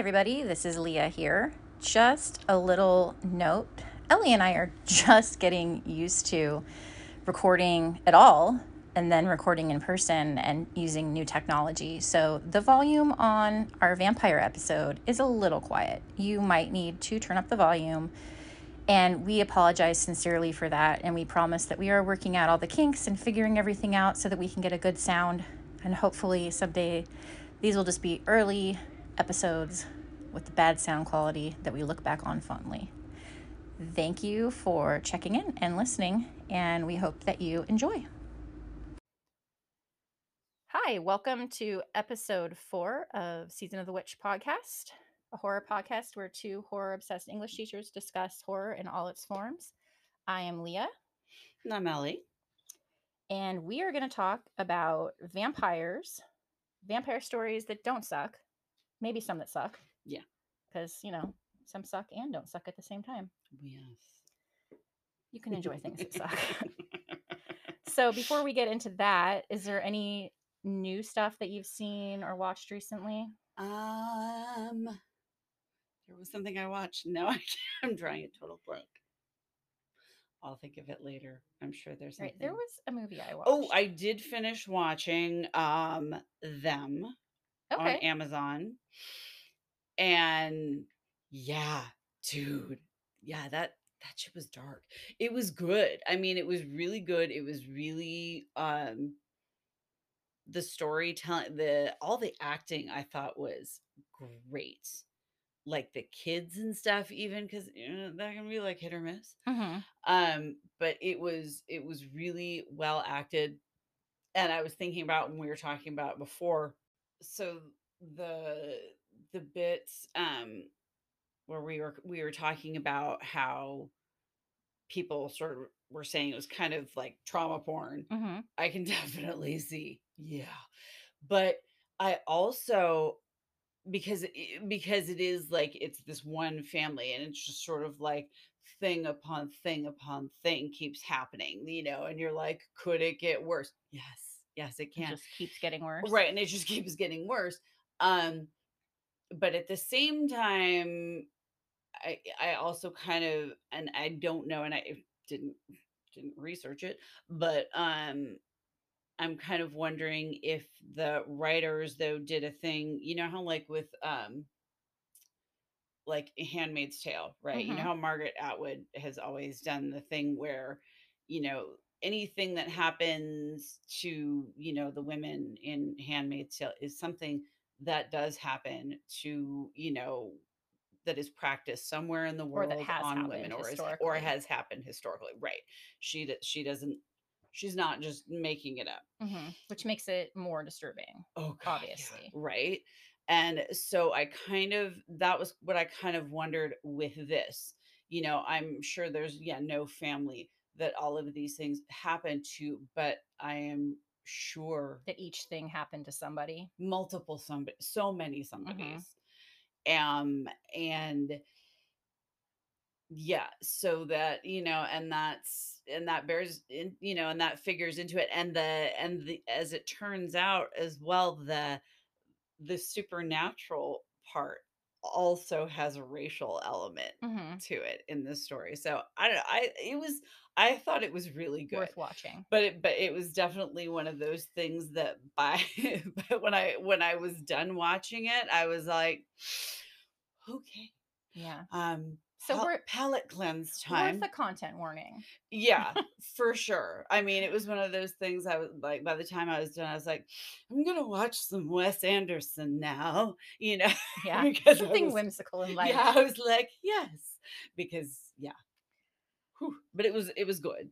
Everybody. This is Leah here. Just a little note Ellie and I are just getting used to recording at all and then recording in person and using new technology. So the volume on our vampire episode is a little quiet. You might need to turn up the volume. And we apologize sincerely for that. And we promise that we are working out all the kinks and figuring everything out so that we can get a good sound. And hopefully, someday, these will just be early episodes with the bad sound quality that we look back on fondly. Thank you for checking in and listening, and we hope that you enjoy. Hi, welcome to episode four of Season of the Witch podcast, a horror podcast where two horror obsessed English teachers discuss horror in all its forms. I am Leah, And I'm Ellie. and we are going to talk about vampires, vampire stories that don't suck, maybe some that suck. Yeah. Because, you know, some suck and don't suck at the same time. Yes. You can enjoy things that suck. So before we get into that, is there any new stuff that you've seen or watched recently? um, there was something I watched. No, I. I'm drawing a total blank. I'll think of it later. I'm sure there's something. Right, there was a movie I watched. Oh, I did finish watching um them on. Amazon. And yeah, dude. Yeah, that that shit was dark. It was good. I mean, it was really good. It was really um the storytelling, the all the acting I thought was great. Like the kids and stuff, even because you know, that can be like hit or miss. Mhm. Um, but it was it was really well acted. And I was thinking about when we were talking about before. So the the bits um where we were we were talking about how people sort of were saying it was kind of like trauma porn. Mhm. I can definitely see. Yeah. But I also because it, because it is like it's this one family and it's just sort of like thing upon thing upon thing keeps happening, you know, and you're like could it get worse? Yes. Yes, it It can. just keeps getting worse. Right, and it just keeps getting worse. Um but at the same time I I also kind of and I don't know and I didn't didn't research it, but um I'm kind of wondering if the writers though did a thing, you know how like with um like Handmaid's Tale, right? You know Mhm. how Margaret Atwood has always done the thing where, you know, anything that happens to, you know, the women in Handmaid's Tale is something that does happen to, you know, that is practiced somewhere in the Or world on women or is, or has happened historically. Right. She she doesn't she's not just making it up. Mhm. Which makes it more disturbing. Oh God, yeah, Obviously. right. And so I kind of that was what I kind of wondered with this. You know, I'm sure there's yeah no family that all of these things happen to, but I am sure That each thing happened to somebody. multiple somebody so many Mm-hmm. Um and yeah so that you know and that's and that bears in you know and that figures into it and the and the as it turns out as well the the supernatural part also has a racial element Mhm. to it in this story so i don't know i it was i thought it was really good Worth watching. but it but it was definitely one of those things that by but when i when i was done watching it i was like okay Yeah. um So we're palate cleanse time worth the content warning. yeah for sure i mean it was one of those things i was like by the time i was done i was like i'm gonna watch some wes anderson now you know Yeah. because Something was- whimsical and light. yeah i was like yes because yeah Whew. but it was it was good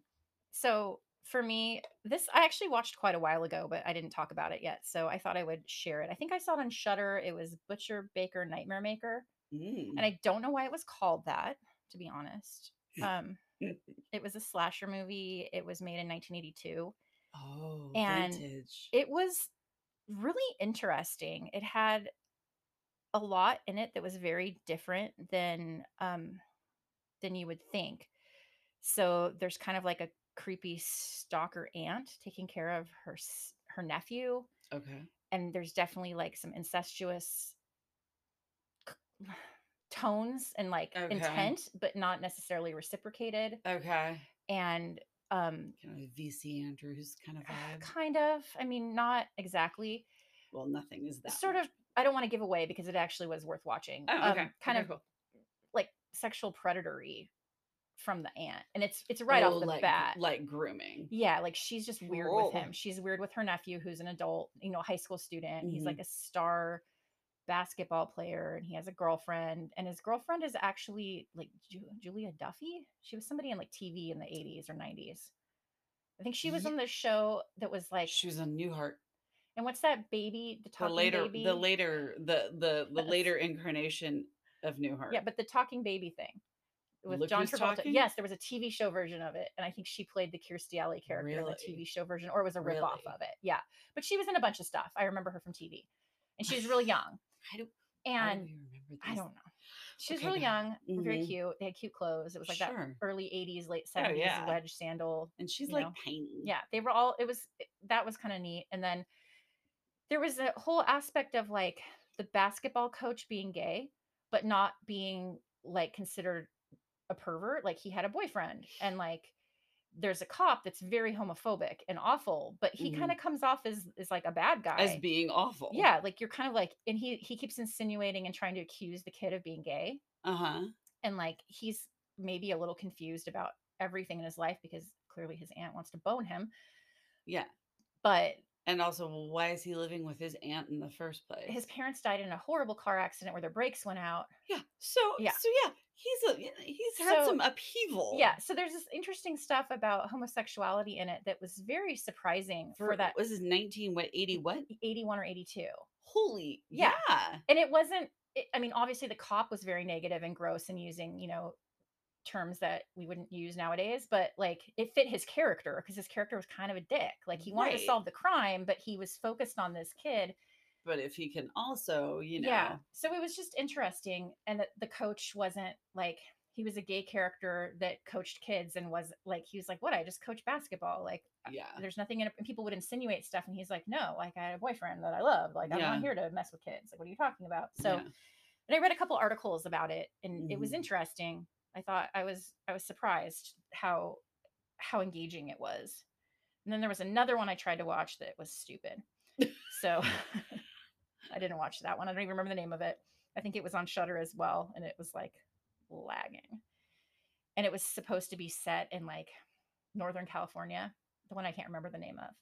So for me, this I actually watched quite a while ago, but I didn't talk about it yet. So I thought I would share it. I think I saw it on Shudder. It was Butcher Baker Nightmare Maker, Mm. and I don't know why it was called that. To be honest, um, it was a slasher movie. It was made in 1982. oh and vintage It was really interesting. It had a lot in it that was very different than um, than you would think. So there's kind of like a creepy stalker aunt taking care of her her nephew okay and there's definitely like some incestuous tones and like Okay. intent, but not necessarily reciprocated. Okay. And um, Kind of VC Andrews kind of vibe. kind of, I mean, not exactly. Well, nothing is that. sort much. of I don't want to give away because it actually was worth watching. Oh, okay. Um, kind Okay, of cool. like sexual predatory from the aunt. And it's it's right Oh, off the like, bat. Like grooming. yeah, like she's just weird Whoa. with him. She's weird with her nephew who's an adult, you know, high school student. He's Mhm. like a star basketball player and he has a girlfriend and his girlfriend is actually like Ju- Julia Duffy. She was somebody in like TV in the 80s or 90s. I think she was Ye- on the show that was like She was on Newhart. and what's that baby the The later, baby the later, the the the later incarnation of Newhart. Yeah, but the talking baby thing with Look John Travolta. Talking? Yes, there was a TV show version of it, and I think she played the Kirstie Alley character in the TV show version, or it was a rip off Really? of it. Yeah, but she was in a bunch of stuff. I remember her from TV, and she was really young. I don't. Do And I don't know, she was Okay, really young, very Mhm. cute. They had cute clothes. It was like that early '80s, late Oh, '70s yeah. wedge sandal. And she's like know. tiny. Yeah, they were all. It was that was kind of neat, and then there was a whole aspect of like the basketball coach being gay, but not being like considered a pervert. Like he had a boyfriend, and like there's a cop that's very homophobic and awful, but he Mhm. kind of comes off as as like a bad guy. As being awful. yeah, like you're kind of like, and he he keeps insinuating and trying to accuse the kid of being gay, Uh huh. and like he's maybe a little confused about everything in his life because clearly his aunt wants to bone him, Yeah. but And also, why is he living with his aunt in the first place? his parents died in a horrible car accident where their brakes went out. yeah. So Yeah. So yeah, he's a he's had So- some upheaval. Yeah, so there's this interesting stuff about homosexuality in it that was very surprising for, For, that was his nineteen what eighty what? 81 or 82. Holy Yeah. yeah. And it wasn't it, I mean obviously the cop was very negative and gross and using, you know, terms that we wouldn't use nowadays, but like it fit his character because his character was kind of a dick. Like he wanted to solve the crime, but he was focused on this kid But if he can also, you know, Yeah. So it was just interesting. And that the coach wasn't like, he was a gay character that coached kids and was like, he was like, what? I just coach basketball. Like, yeah. there's nothing in it. And people would insinuate stuff. And he's like, no, like, I had a boyfriend that I love. Like, I'm Yeah. not here to mess with kids. Like, what are you talking about? So, yeah. and I read a couple articles about it and it was Mhm. interesting. I thought I was, I was surprised how, how engaging it was. And then there was another one I tried to watch that was stupid. So I didn't watch that one. I don't even remember the name of it. I think it was on Shudder as well, and it was like lagging. And it was supposed to be set in like Northern California, the one I can't remember the name of.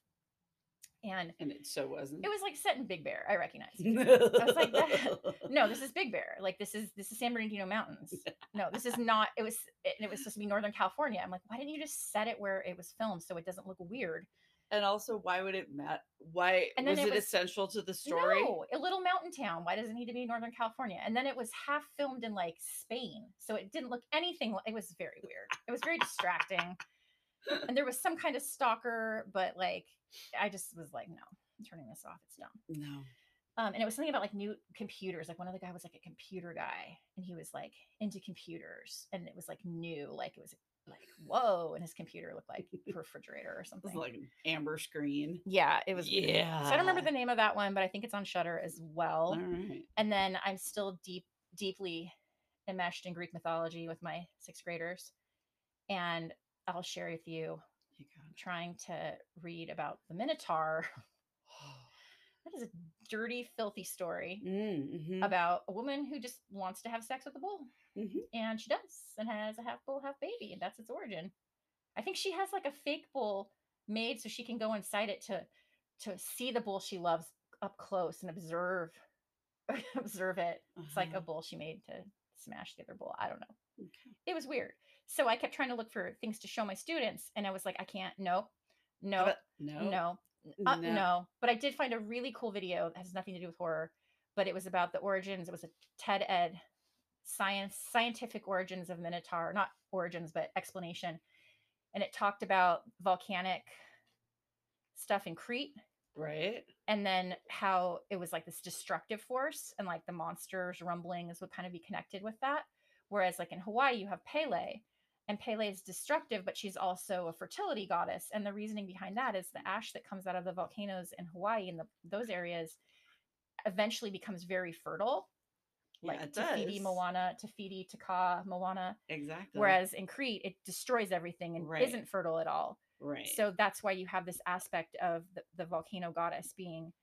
And and it so wasn't. it was like set in Big Bear. I recognize. I was like, that- no, this is Big Bear. Like this is this is San Bernardino Mountains. No, this is not. It was it, it was supposed to be Northern California. I'm like, why didn't you just set it where it was filmed so it doesn't look weird? And also, why would it matter? Why And then was it it, was- essential to the story? No, a little mountain town. Why does it need to be Northern California? And then it was half filmed in like Spain, so it didn't look anything. It was very weird. It was very distracting. And there was some kind of stalker, but like I just was like, no, I'm turning this off. It's dumb. No. Um, and it was something about like new computers. Like one of the guy was like a computer guy, and he was like into computers, and it was like new. Like it was like whoa, and his computer looked like a refrigerator or It something. was like an amber screen. yeah, it was. weird. Yeah. So I don't remember the name of that one, but I think it's on Shudder as well. All right. And then I'm still deep, deeply enmeshed in Greek mythology with my sixth graders. And I'll share with you You I'm trying to read about the Minotaur. That is a dirty, filthy story. Mm-hmm. about a woman who just wants to have sex with a bull. Mhm. And she does, and has a half bull, half baby, and that's its origin. I think she has like a fake bull made so she can go inside it to to see the bull she loves up close and observe observe it. It's like a Uh-huh. bull she made to smash the other bull. I don't know. Okay. It was weird. So I kept trying to look for things to show my students, and I was like, I can't. Nope. No. No. Uh, No. no. But I did find a really cool video that has nothing to do with horror, but it was about the origins. It was a TED Ed science scientific origins of Minotaur, not origins, but explanation. And it talked about volcanic stuff in Crete Right. and then how it was like this destructive force and like the monsters rumblings would kind of be connected with that whereas like in hawaii you have pele and pele is destructive but she's also a fertility goddess and the reasoning behind that is the ash that comes out of the volcanoes in hawaii and the, those areas eventually becomes very fertile like it Te Fiti. Moana, Te Fiti Taka Moana. Exactly. Whereas in Crete, it destroys everything and Right. isn't fertile at all. right. So that's why you have this aspect of the, the volcano goddess being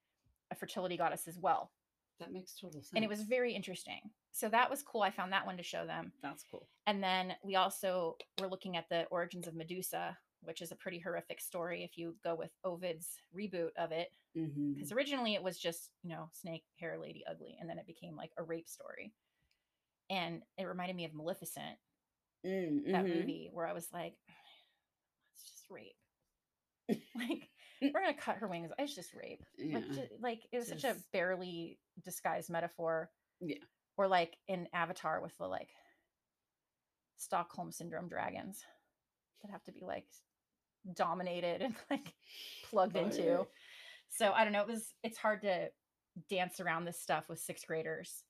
a fertility goddess as well. That makes total sense. And it was very interesting. So that was cool. I found that one to show them. that's cool. And then we also were looking at the origins of Medusa, which is a pretty horrific story if you go with Ovid's reboot of it. Mm-hmm. Because originally it was just, you know, snake, hair, lady, ugly. And then it became like a rape story. And it reminded me of Maleficent, Mm, that mhm. movie, where I was like, it's just rape. like, we're going to cut her wings. It's just rape. Like, Yeah. like it was such a barely disguised metaphor. Yeah. Or like in Avatar with the like Stockholm syndrome dragons that have to be like dominated and like plugged into. Right. So I don't know. It was it's hard to dance around this stuff with sixth graders,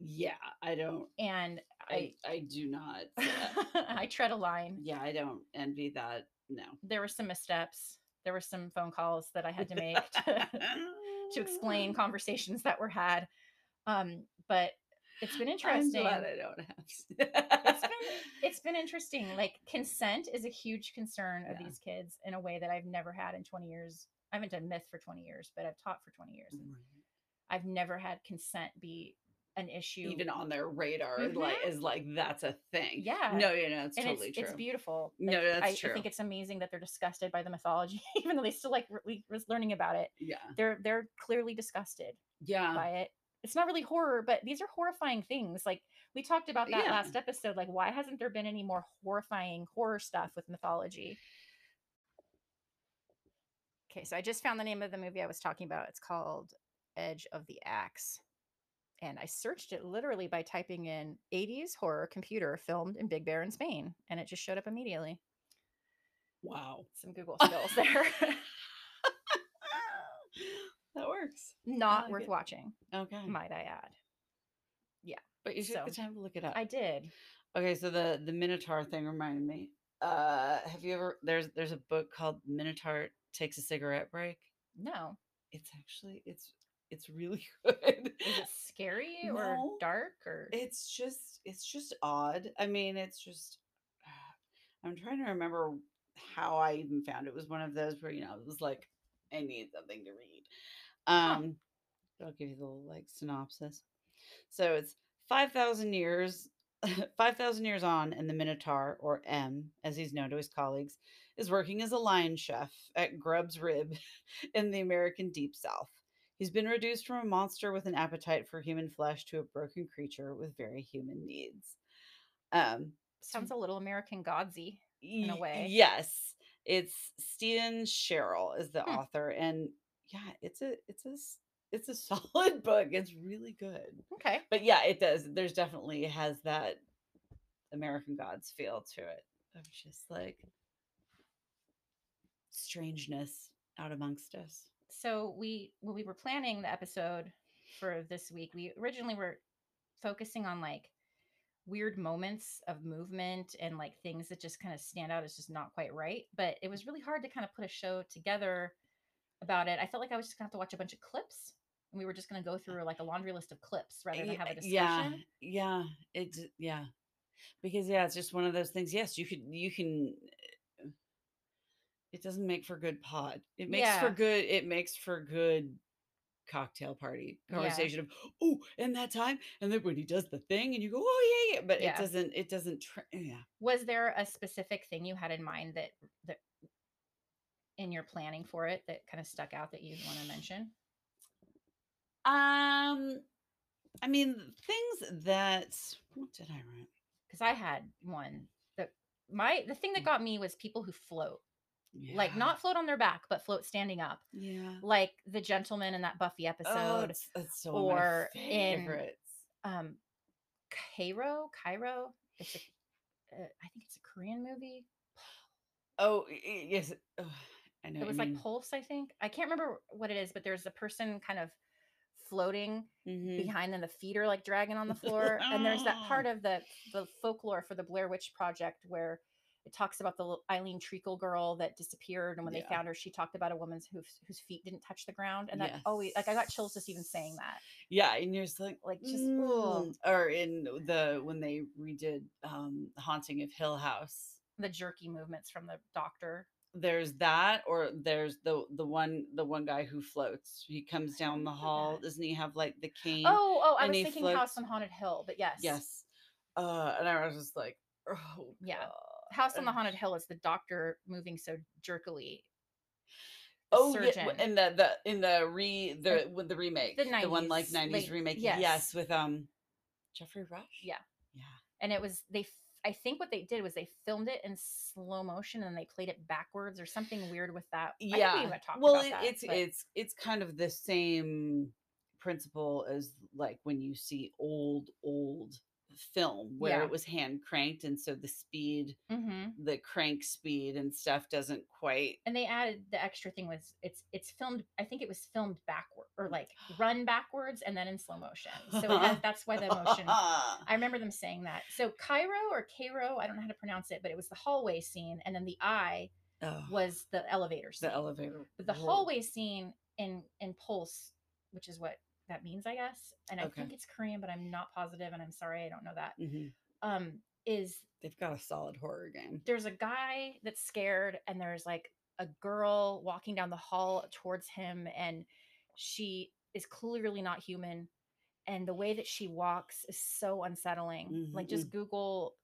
Yeah, I don't. and I I I do not. yeah. Uh, I tread a line. yeah, I don't envy that. No. There were some missteps. There were some phone calls that I had to make to, to explain conversations that were had. Um, but it's been interesting. I'm glad I don't have. it's been it's been interesting. Like consent is a huge concern of Yeah. these kids in a way that I've never had in 20 years. I haven't done myth for 20 years, but I've taught for 20 years. I've never had consent be an issue. even on their radar like mm-hmm. is like that's a thing. Yeah. No, you know, it's and totally it's, true. it's beautiful. No, that's I, I think it's amazing that they're disgusted by the mythology, even though they still like re- was learning about it. yeah. They're they're clearly disgusted Yeah. by it. It's not really horror, but these are horrifying things. Like we talked about that Yeah. last episode. Like, why hasn't there been any more horrifying horror stuff with mythology? Okay, so I just found the name of the movie I was talking about. It's called Edge of the Axe. And I searched it literally by typing in 80s horror computer filmed in Big Bear in Spain. And it just showed up immediately. Wow. Some Google skills there. that works. Not like worth it. watching, Okay. might I add. Yeah. But you took the time to look it up. I did. Okay, so the the Minotaur thing reminded me. Uh have you ever there's there's a book called Minotaur Takes a Cigarette Break. No. It's actually it's it's really good. Scary No. or dark or It's just it's just odd. I mean, it's just I'm trying to remember how I even found it. It was one of those where you know it was like I need something to read. Um I'll give you the little like synopsis. So it's 5,000 years 5,000 years on and the Minotaur or M as he's known to his colleagues is working as a lion chef at Grub's Rib in the American Deep South. He's been reduced from a monster with an appetite for human flesh to a broken creature with very human needs. Um, sounds a little American Godsy? in a way. Yes, it's Steven Sherrill is the Hmm. author, and yeah, it's a it's a it's a solid book. It's really good, Okay. but yeah, it does. There's definitely it has that American Gods feel to it of just like strangeness out amongst us. So we when we were planning the episode for this week, we originally were focusing on like weird moments of movement and like things that just kind of stand out as just not quite right. But it was really hard to kind of put a show together about it. I felt like I was just gonna have to watch a bunch of clips and we were just gonna go uh, through like a laundry list of clips rather than have a discussion. Yeah, yeah, it j- yeah, because yeah, it's just one of those things. Yes, you could you can. It doesn't make for good pod. It makes for good. It makes for good cocktail party Yeah. conversation of oh, and that time, and then when he does the thing, and you go oh yeah yeah, but Yeah. it doesn't. It doesn't. Tra- yeah. Was there a specific thing you had in mind that that in your planning for it that kind of stuck out that you want to mention? Um, I mean things that what did I write? because I had one that my the thing that got me was people who float, like Mm. Not float on their back, but float standing up, yeah. like the gentleman in that Buffy Oh, episode. it's, it's so or in- um, Kairo, Kairo. It's a, uh, I think it's a Korean movie. Oh yes, ugh, I know. It was like mean. Pulse, I think. I can't remember what it is, but there's a person kind of floating Mhm. behind them. The feet are like dragging on the floor, and there's that part of the the folklore for the Blair Witch Project where it talks about the Eileen Treacle girl that disappeared, and when Yeah. they found her, she talked about a woman's whose whose feet didn't touch the ground, and that always like I got chills just even saying that. Yeah, and you're just like, Like, just, mm. or in the when they redid um Haunting of Hill House. The jerky movements from the doctor. There's that, or there's the the one the one guy who floats. He comes down the hall. Doesn't he have like the cane? Oh, oh, I was thinking floats- House on Haunted Hill, but yes, yes. Uh, and I was just like, oh Yeah. God. House on the Haunted Hill is the doctor moving so jerkily. Oh, yeah, surgeon. w- in the the in the re the with the remake, the the, one like 90s, remake. yes. Yes. with um Geoffrey Rush. Yeah. yeah. and it was they I think what they did was they filmed it in slow motion and they played it backwards or something weird with that yeah we even talked well it, that, it's but- it's it's kind of the same principle as like when you see old old film where Yeah. it was hand cranked and so the speed Mhm. the crank speed and stuff doesn't quite and they added the extra thing was it's it's filmed i think it was filmed backward or like run backwards and then in slow motion so that's why the motion i remember them saying that so kairo or kairo i don't know how to pronounce it but it was the hallway scene and then the eye oh, was the elevator scene the elevator But the hallway scene in in Pulse, which is what that means, I guess, and I Okay. think it's Korean, but I'm not positive, and I'm sorry, I don't know that. Mhm. Um, is they've got a solid horror game there's a guy that's scared, and there's like a girl walking down the hall towards him, and she is clearly not human, and the way that she walks is so unsettling. Like just Google Kairo,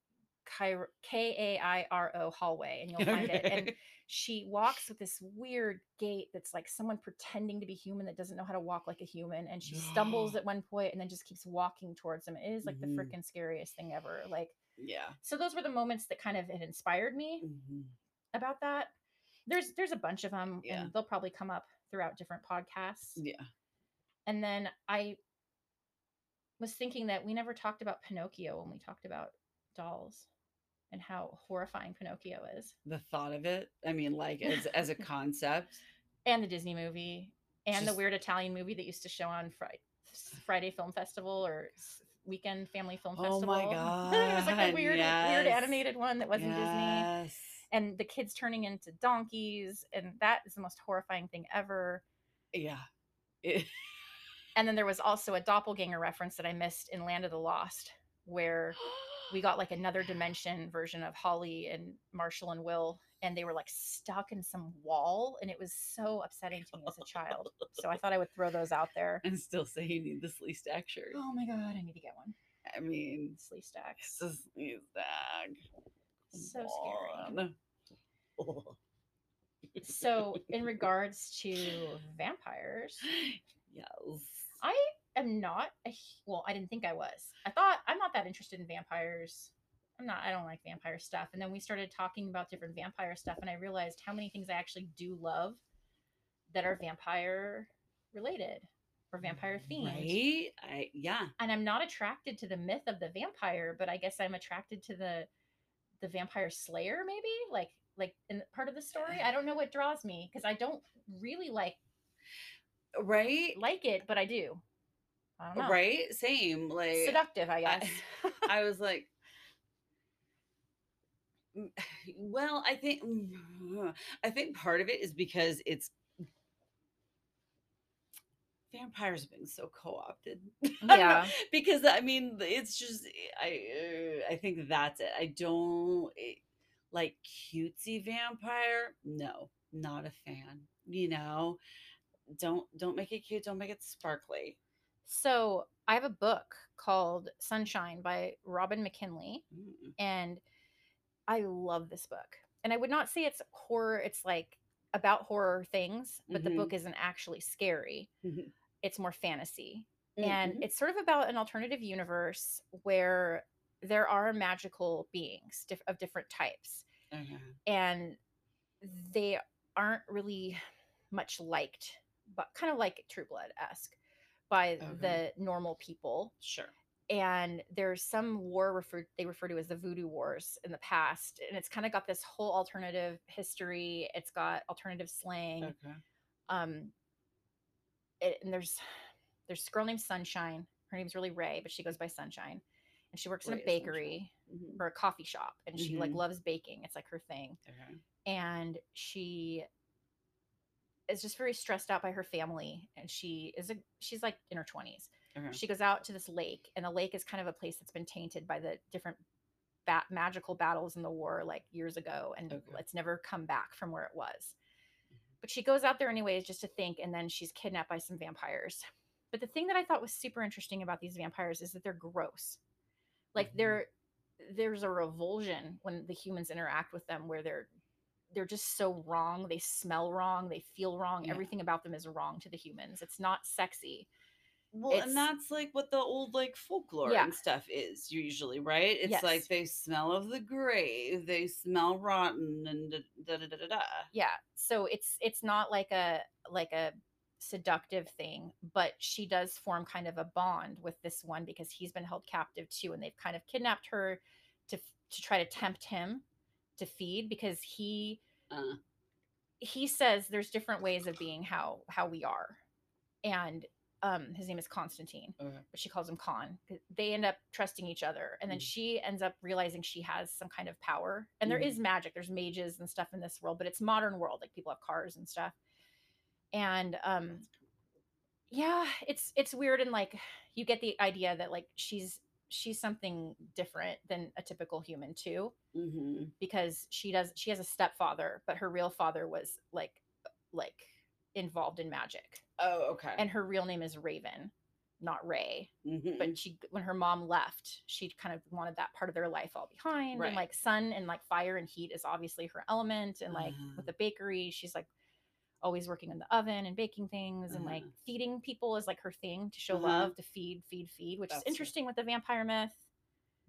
K A I R O hallway, and you'll find it. And she walks with this weird gait that's like someone pretending to be human that doesn't know how to walk like a human and she stumbles at one point and then just keeps walking towards him it is like Mhm. the freaking scariest thing ever like yeah so those were the moments that kind of had inspired me Mhm. about that there's there's a bunch of them Yeah. and they'll probably come up throughout different podcasts yeah and then i was thinking that we never talked about pinocchio when we talked about dolls and how horrifying pinocchio is the thought of it i mean like as as a concept and the Disney movie and the weird Italian movie that used to show on Friday, Friday Film Festival or Weekend Family Film Festival. Oh my it was like a weird, weird animated one that wasn't Disney. And the kids turning into donkeys, and that is the most horrifying thing ever. yeah It- And then there was also a doppelganger reference that I missed in Land of the Lost, where we got like another dimension version of Holly and Marshall and Will, and they were like stuck in some wall, and it was so upsetting to me as a child. So I thought I would throw those out there. and still say you need the Sleestak shirt Oh my god, I need to get one. i mean Sleestaks. it's a sleeve stack So scary. So, in regards to vampires, yes I am not a well, I didn't think I was. I thought I'm not that interested in vampires. I'm not I don't like vampire stuff. And then we started talking about different vampire stuff and I realized how many things I actually do love that are vampire related or vampire themed. right i yeah And I'm not attracted to the myth of the vampire, but I guess I'm attracted to the the vampire slayer maybe like like in part of the story. I don't know what draws me because I don't really like right like it, but I do. I don't know. right same like Seductive, I I- guess. I was like, "Mm, well, I think, I think part of it is because it's vampires have been so co-opted. I Yeah. because I mean, it's just I, uh, I think that's it. I don't it, like cutesy vampire. No, not a fan. You know, don't don't make it cute. Don't make it sparkly. So I have a book called Sunshine by Robin McKinley, Mm, and I love this book. And I would not say it's horror, it's like about horror things, but the book isn't actually scary. Mhm. It's more fantasy. mm, And it's sort of about an alternative universe where there are magical beings of different types. Okay. and they aren't really much liked, but kind of like True Blood esque by Okay. the normal people. Sure. And there's some war referred they refer to as the Voodoo Wars in the past, and it's kind of got this whole alternative history. It's got alternative slang. Okay. Um, it, and there's there's this girl named Sunshine. Her name's really Ray, but she goes by Sunshine. and she works in a bakery Mhm. or a coffee shop and she like Mhm. loves baking it's like her thing Okay. and she is just very stressed out by her family and she is a she's like in her 20s Okay. she goes out to this lake and the lake is kind of a place that's been tainted by the different bat- magical battles in the war like years ago and Okay. it's never come back from where it was Mhm. but she goes out there anyways just to think and then she's kidnapped by some vampires but the thing that i thought was super interesting about these vampires is that they're gross like Mhm. they're there's a revulsion when the humans interact with them where they're they're just so wrong they smell wrong they feel wrong Yeah. everything about them is wrong to the humans it's not sexy Well, It's- and that's like what the old like folklore Yeah. and stuff is usually, right? It's Yes. like they smell of the grave, they smell rotten, and da da da da da. yeah so it's it's not like a like a seductive thing but she does form kind of a bond with this one because he's been held captive too and they've kind of kidnapped her to to try to tempt him to feed because he Uh, he says there's different ways of being how how we are and um his name is constantine okay. but she calls him Con. They end up trusting each other, and then Mhm. she ends up realizing she has some kind of power. And there Mhm. is magic. There's mages and stuff in this world, but it's modern world. Like people have cars and stuff. And um, yeah, it's it's weird and like you get the idea that like she's she's something different than a typical human too, Mhm. because she does she has a stepfather, but her real father was like like involved in magic, Oh, okay. and her real name is Raven, not Ray Mhm. but she when her mom left she kind of wanted that part of their life all behind Right. and like sun and like fire and heat is obviously her element and like Uh-huh. with the bakery she's like always working in the oven and baking things and like Uh-huh. feeding people is like her thing to show Uh-huh. love to feed feed feed which That's is interesting with the vampire myth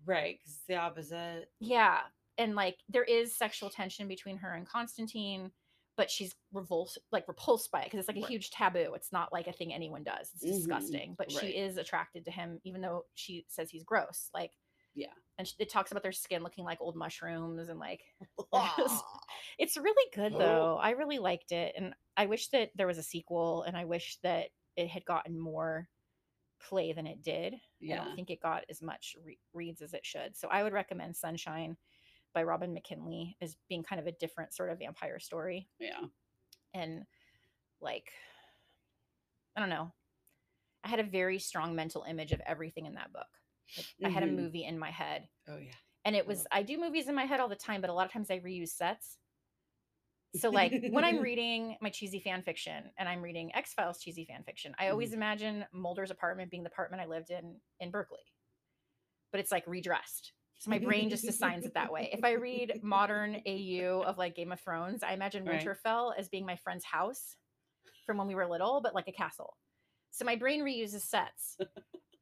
right, 'cause it's the opposite. yeah and like there is sexual tension between her and constantine but she's revulsed like repulsed by it because it's like a Right. huge taboo it's not like a thing anyone does it's Mhm. disgusting but Right. she is attracted to him even though she says he's gross like Yeah. And it talks about their skin looking like old mushrooms and like it's really good Oh. though. I really liked it and i wish that there was a sequel and i wish that it had gotten more play than it did. I don't think it got as much re- reads as it should so i would recommend sunshine by robin mckinley as being kind of a different sort of vampire story. Yeah. and like i don't know. I had a very strong mental image of everything in that book like, i had a Mhm. movie in my head. Oh yeah. and it was i do movies in my head all the time but a lot of times i reuse sets. So like when i'm reading my cheesy fan fiction and i'm reading x-files cheesy fan fiction i always imagine mulder's apartment being the apartment i lived in in berkeley. But it's like redressed. So my brain just assigns it that way. If i read modern au of like game of thrones i imagine Right. winterfell as being my friend's house from when we were little but like a castle. So my brain reuses sets.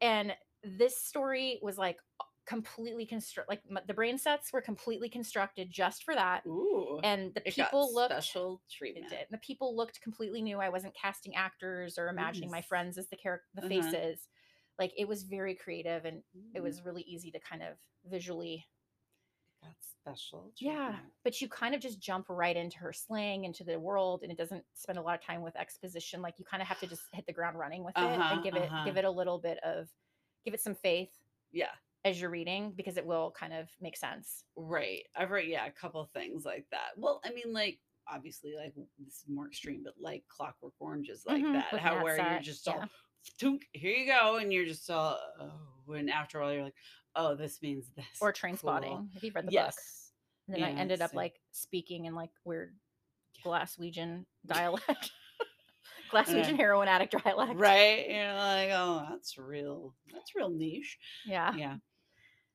And this story was like completely construct like m- the brain sets were completely constructed just for that Ooh. and the people looked special it treatment. did. The people looked completely new. I wasn't casting actors or imagining my friends as the character, the Uh-huh. faces. Like it was very creative and it Mm, was really easy to kind of visually. got special. Yeah, but you kind of just jump right into her slang, into the world, and it doesn't spend a lot of time with exposition. Like you kind of have to just hit the ground running with it Uh-huh, and give it uh-huh. give it a little bit of give it some faith Yeah. as you're reading because it will kind of make sense. Right. I've read yeah, a couple things like that. Well, I mean, like obviously, like this is more extreme, but like Clockwork Orange is like Mhm, that. How where you're just yeah. all tunk, here you go, and you're just all oh, and after all, you're like, oh, this means this. Or train Cool. spotting if you've read the book. Yes. And then I Yeah, ended up like speaking in like weird Yeah. Glaswegian dialect. Glaswegian heroin addict dialect. Right. You're like, oh, that's real. That's real niche. Yeah. Yeah.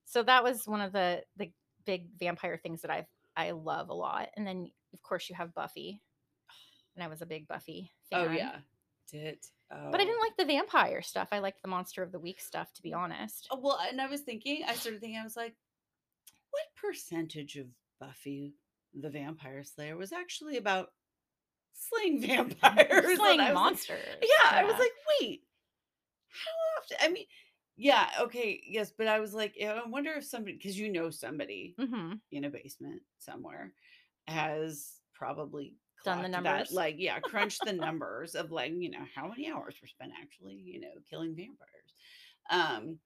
So that was one of the the big vampire things that I I love a lot. And then of course you have Buffy. And I was a big Buffy oh, fan. Oh yeah. Did. Oh. But I didn't oh. like the vampire stuff. I liked the monster of the week stuff to be honest. Oh, well, and I was thinking, I started thinking, I was like, what percentage of Buffy the Vampire Slayer was actually about slaying vampires? Slaying was like- monsters. yeah, I was like, wait, how often? I mean, yeah, okay, yes, but I was like, I wonder if somebody, because you know somebody hmm in a basement somewhere has probably Done the clocked that, numbers. like yeah crunched the numbers of like you know how many hours were spent actually you know killing vampires um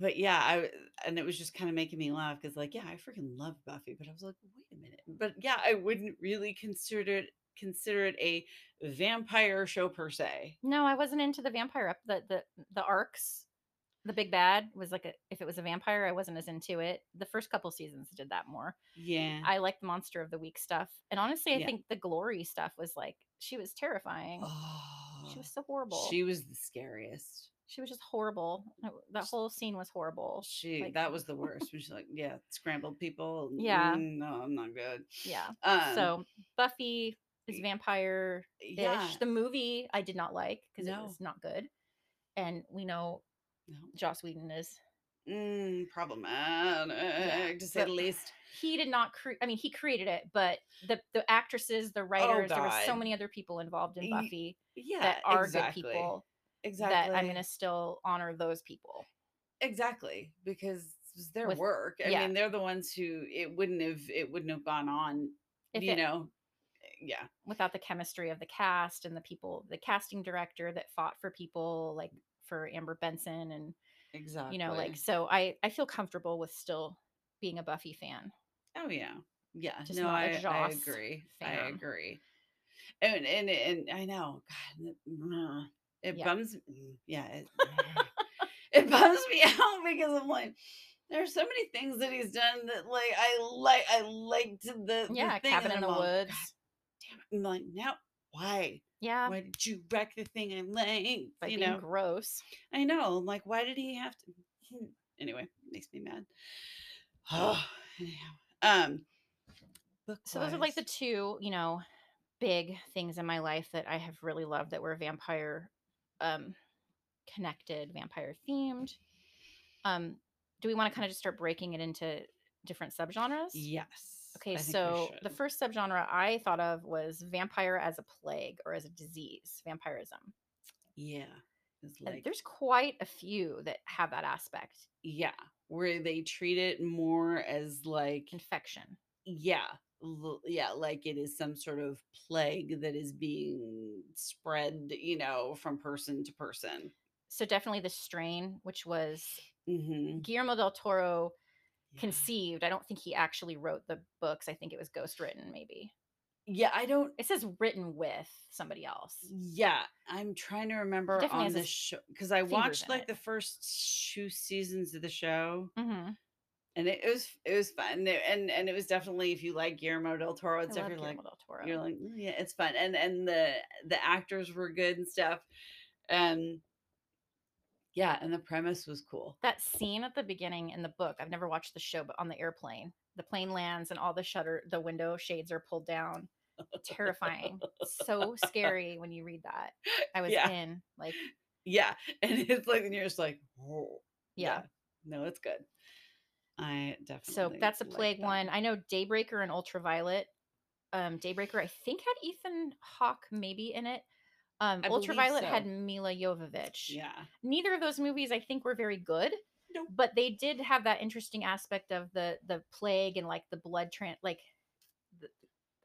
but yeah, I and it was just kind of making me laugh because like, yeah, I freaking love Buffy, but I was like, wait a minute. But yeah, I wouldn't really consider it consider it a vampire show per se. No, I wasn't into the vampire up the the the arcs. The big bad was like a if it was a vampire, I wasn't as into it. The first couple seasons did that more. Yeah. I like the monster of the week stuff. And honestly, I Yeah. think the glory stuff was like she was terrifying. oh, She was oh, so horrible. She was the scariest. She was just horrible. That- whole scene was horrible. She Like- that was the worst. She's like, yeah, scrambled people. Yeah. Mm, no, I'm not good. Yeah. Um, so Buffy is vampire ish. yeah, The movie I did not like because No. it was not good. And we know no. Joss Whedon is Mm, problematic to say but- the least. he did not create I mean he created it, but the the actresses, the writers, there were so Oh, many other people involved in Buffy Yeah, that are exactly. good people Exactly. that I'm gonna still honor those people. exactly because it's their With- work. I yeah. mean, they're the ones who it wouldn't have it wouldn't have gone on. If you it- know, eh, yeah, without the chemistry of the cast and the people, the casting director that fought for people like for Amber Benson and exactly. you know like so I I feel comfortable with still being a Buffy fan. oh yeah, yeah. Just no, I, I agree. I agree. And and and I know, God, it- Yeah. bums. Yeah, it, it bums me out because I'm like. There's so many things that he's done that like I like I liked the, the Yeah, thing, Cabin in the all, Woods. Damn it." I'm like now why Yeah, why did you wreck the thing I like? by you know, gross. I know. I'm like, why did he have to? Hmm, Anyway, makes me mad. Oh, anyhow. Um, So those are like the two, you know, big things in my life that I have really loved that were vampire um connected, vampire themed. Um do we want to kind of just start breaking it into different subgenres? Yes. Okay, I think we so the first subgenre I thought of was vampire as a plague or as a disease, vampirism. yeah, like there's quite a few that have that aspect. yeah, where they treat it more as like Infection. yeah, yeah, like it is some sort of plague that is being spread, you know, from person to person. So definitely the strain, which was Mm-hmm. Guillermo del Toro conceived. I don't think he actually wrote the books. I think it was ghost written, maybe. Yeah, I don't It says written with somebody else. Yeah, I'm trying to remember on the show because I watched like it. the first two seasons of the show, Mm-hmm. And it, was it was fun, and and and it was definitely if you like Guillermo del Toro, I love definitely like Guillermo del Toro. you're like "Mm, yeah, it's fun, and and the the actors were good and stuff, and yeah, and the premise was cool. that scene at the beginning in the book. I've never watched the show, but on the airplane, the plane lands and all the shutter, the window shades are pulled down. Terrifying. so scary when you read that. I was Yeah. in like, Yeah, and it's like and you're just like oh yeah. no, it's good. I definitely So that's a like plague that. one. I know Daybreaker and Ultraviolet. Um, Daybreaker, I think had Ethan Hawke maybe in it. Um, I Ultraviolet had. Milla Jovovich. Yeah. Neither of those movies I think were very good. Nope. But they did have that interesting aspect of the the plague and like the blood tran like the,